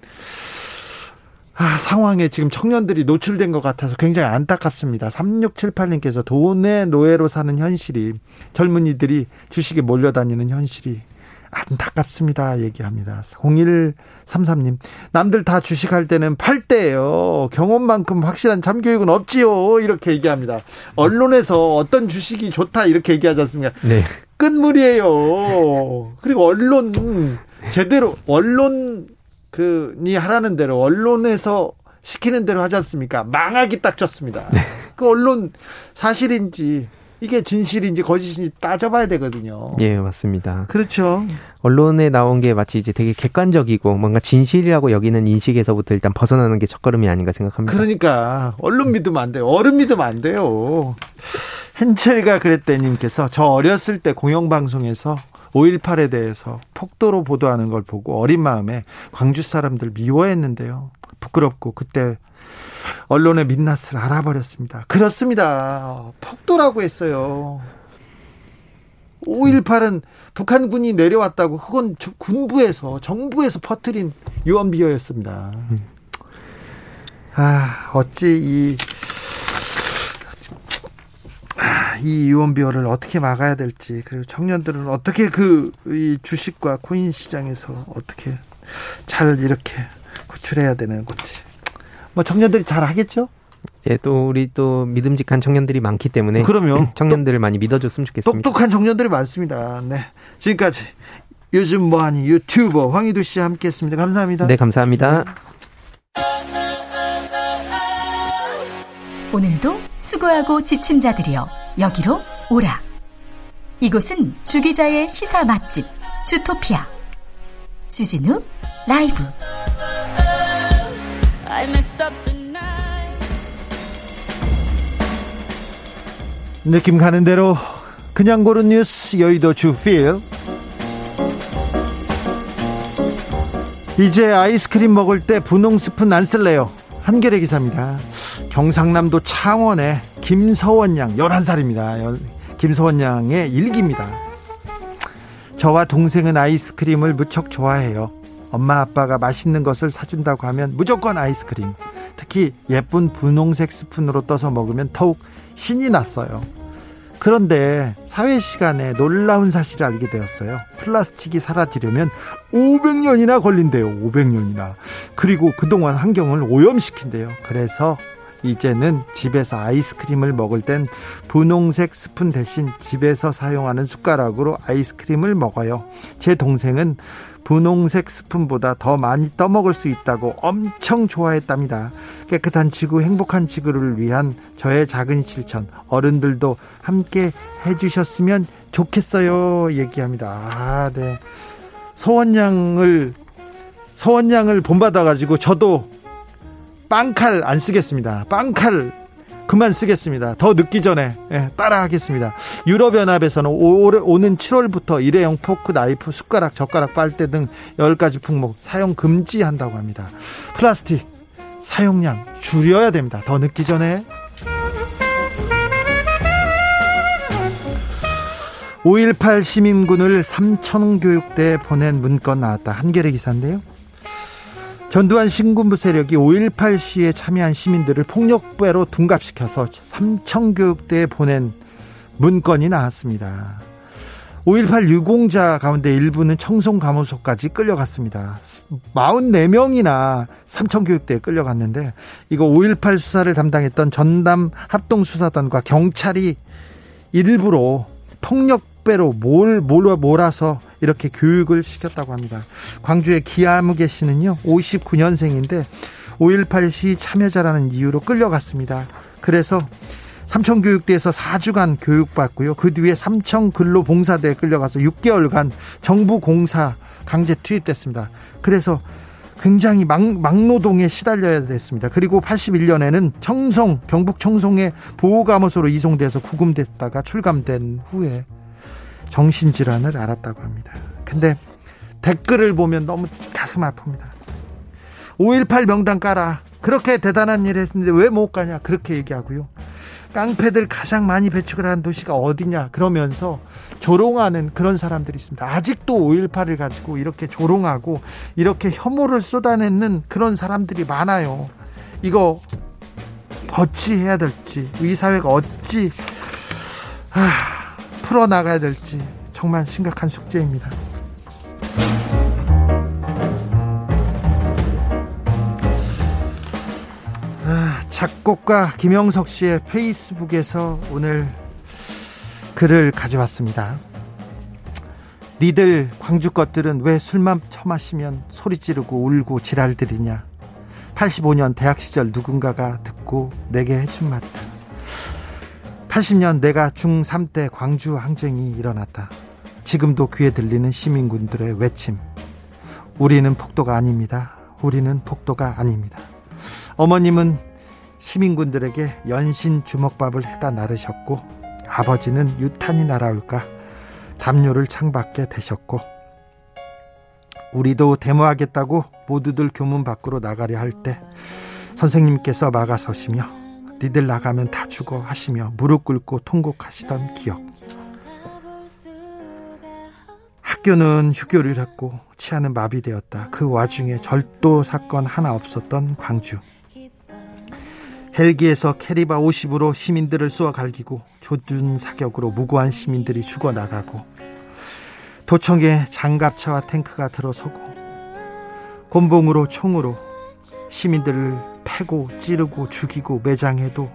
아, 상황에 지금 청년들이 노출된 것 같아서 굉장히 안타깝습니다. 3678님께서 돈의 노예로 사는 현실이 젊은이들이 주식에 몰려다니는 현실이 안타깝습니다. 얘기합니다. 0133님. 남들 다 주식할 때는 팔 때예요. 경험만큼 확실한 참교육은 없지요. 이렇게 얘기합니다. 언론에서 어떤 주식이 좋다 이렇게 얘기하지 않습니까? 네. 끝물이에요. 그리고 언론 제대로 언론 그니 하라는 대로 언론에서 시키는 대로 하지 않습니까? 망하기 딱 좋습니다. 네. 그 언론 사실인지 이게 진실인지 거짓인지 따져봐야 되거든요. 예, 맞습니다. 그렇죠. 언론에 나온 게 마치 이제 되게 객관적이고 뭔가 진실이라고 여기는 인식에서부터 일단 벗어나는 게 첫걸음이 아닌가 생각합니다. 그러니까 언론 믿으면 안 돼요. 어른 믿으면 안 돼요. hen첼가 그랬대님께서 저 어렸을 때 공영방송에서 5.18에 대해서 폭도로 보도하는 걸 보고 어린 마음에 광주 사람들 미워했는데요. 부끄럽고 그때 언론의 민낯을 알아버렸습니다. 그렇습니다. 폭도라고 했어요. 5.18은 북한군이 내려왔다고 그건 군부에서 정부에서 퍼뜨린 유언비어였습니다. 아 어찌 이, 아, 이 유언비어를 어떻게 막아야 될지 그리고 청년들은 어떻게 그 이 주식과 코인 시장에서 어떻게 잘 이렇게 구출해야 되는 건지 뭐 청년들이 잘 하겠죠? 예, 또 우리 또 믿음직한 청년들이 많기 때문에 그럼요. 청년들을 많이 믿어줬으면 좋겠습니다. 똑똑한 청년들이 많습니다. 네, 지금까지 요즘 뭐하니 유튜버 황희두 씨와 함께했습니다. 감사합니다. 네, 감사합니다. 오늘도 수고하고 지친 자들이여 여기로 오라. 이곳은 주기자의 시사 맛집 주토피아. 주진우 라이브. 느낌 가는 대로 그냥 고른 뉴스 여의도 주필. 이제 아이스크림 먹을 때 분홍 스푼 안 쓸래요. 한겨레 기사입니다 경상남도 창원의 김서원 양 11살입니다 김서원 양의 일기입니다 저와 동생은 아이스크림을 무척 좋아해요 엄마 아빠가 맛있는 것을 사준다고 하면 무조건 아이스크림 특히 예쁜 분홍색 스푼으로 떠서 먹으면 더욱 신이 났어요. 그런데 사회 시간에 놀라운 사실을 알게 되었어요. 플라스틱이 사라지려면 500년이나 걸린대요. 500년이나. 그리고 그동안 환경을 오염시킨대요. 그래서 이제는 집에서 아이스크림을 먹을 땐 분홍색 스푼 대신 집에서 사용하는 숟가락으로 아이스크림을 먹어요. 제 동생은 분홍색 스푼보다 더 많이 떠먹을 수 있다고 엄청 좋아했답니다. 깨끗한 지구, 행복한 지구를 위한 저의 작은 실천, 어른들도 함께 해주셨으면 좋겠어요. 얘기합니다. 아, 네. 서원양을, 서원양을 본받아가지고 저도 빵칼 안 쓰겠습니다. 빵칼 그만 쓰겠습니다. 더 늦기 전에 예, 따라하겠습니다. 유럽연합에서는 오, 는 7월부터 일회용 포크, 나이프, 숟가락, 젓가락, 빨대 등 10가지 품목 사용 금지한다고 합니다. 플라스틱 사용량 줄여야 됩니다. 더 늦기 전에 5.18 시민군을 삼천교육대에 보낸 문건 나왔다. 한겨레 기사인데요. 전두환 신군부 세력이 5.18 시에 참여한 시민들을 폭력배로 둔갑시켜서 삼청교육대에 보낸 문건이 나왔습니다. 5.18 유공자 가운데 일부는 청송감호소까지 끌려갔습니다. 44명이나 삼청교육대에 끌려갔는데 이거 5.18 수사를 담당했던 전담 합동수사단과 경찰이 일부러 폭력 배로 몰, 몰, 몰아서 이렇게 교육을 시켰다고 합니다. 광주의 기아무개 씨는요, 59년생인데 5.18 시 참여자라는 이유로 끌려갔습니다. 그래서 삼청교육대에서 4주간 교육받고요. 그 뒤에 삼청근로봉사대에 끌려가서 6개월간 정부 공사 강제 투입됐습니다. 그래서 굉장히 막, 막노동에 시달려야 됐습니다. 그리고 81년에는 청송, 경북 청송에 보호감호소로 이송돼서 구금됐다가 출감된 후에 정신질환을 앓았다고 합니다. 근데 댓글을 보면 너무 가슴 아픕니다. 5.18 명단 깔아. 그렇게 대단한 일 했는데 왜 못 가냐. 그렇게 얘기하고요. 깡패들 가장 많이 배출을 한 도시가 어디냐. 그러면서 조롱하는 그런 사람들이 있습니다. 아직도 5.18을 가지고 이렇게 조롱하고 이렇게 혐오를 쏟아내는 그런 사람들이 많아요. 이거 어찌 해야 될지, 이 사회가 어찌, 하, 풀어나가야 될지 정말 심각한 숙제입니다. 아, 작곡가 김영석 씨의 페이스북에서 오늘 글을 가져왔습니다. 니들 광주 것들은 왜 술만 처마시면 소리 지르고 울고 지랄들이냐. 85년 대학 시절 누군가가 듣고 내게 해준 말이다. 80년 내가 중3 때 광주 항쟁이 일어났다. 지금도 귀에 들리는 시민군들의 외침. 우리는 폭도가 아닙니다. 우리는 폭도가 아닙니다. 어머님은 시민군들에게 연신 주먹밥을 해다 나르셨고 아버지는 유탄이 날아올까 담요를 창밖에 대셨고 우리도 데모하겠다고 모두들 교문 밖으로 나가려 할 때 선생님께서 막아서시며 니들 나가면 다 죽어 하시며 무릎 꿇고 통곡하시던 기억 학교는 휴교를 했고 치아는 마비되었다. 그 와중에 절도 사건 하나 없었던 광주. 헬기에서 캐리바 50으로 시민들을 쏘아 갈기고 조준 사격으로 무고한 시민들이 죽어 나가고 도청에 장갑차와 탱크가 들어서고 곤봉으로 총으로 시민들을 패고 찌르고 죽이고 매장해도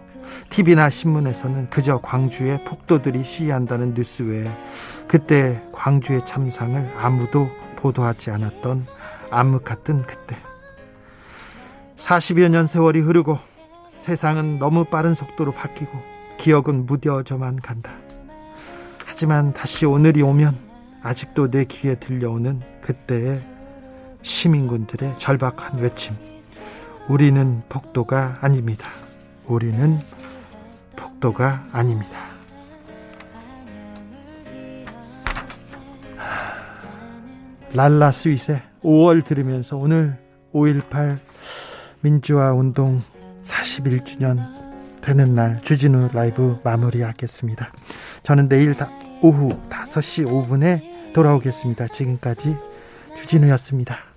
TV나 신문에서는 그저 광주의 폭도들이 시위한다는 뉴스 외에 그때 광주의 참상을 아무도 보도하지 않았던 암흑 같은 그때 40여 년 세월이 흐르고 세상은 너무 빠른 속도로 바뀌고 기억은 무뎌져만 간다. 하지만 다시 오늘이 오면 아직도 내 귀에 들려오는 그때의 시민군들의 절박한 외침. 우리는 폭도가 아닙니다. 우리는 폭도가 아닙니다. 랄라 스윗의 5월 들으면서 오늘 5.18 민주화 운동 41주년 되는 날 주진우 라이브 마무리하겠습니다. 저는 내일 다 오후 5시 5분에 돌아오겠습니다. 지금까지 주진우였습니다.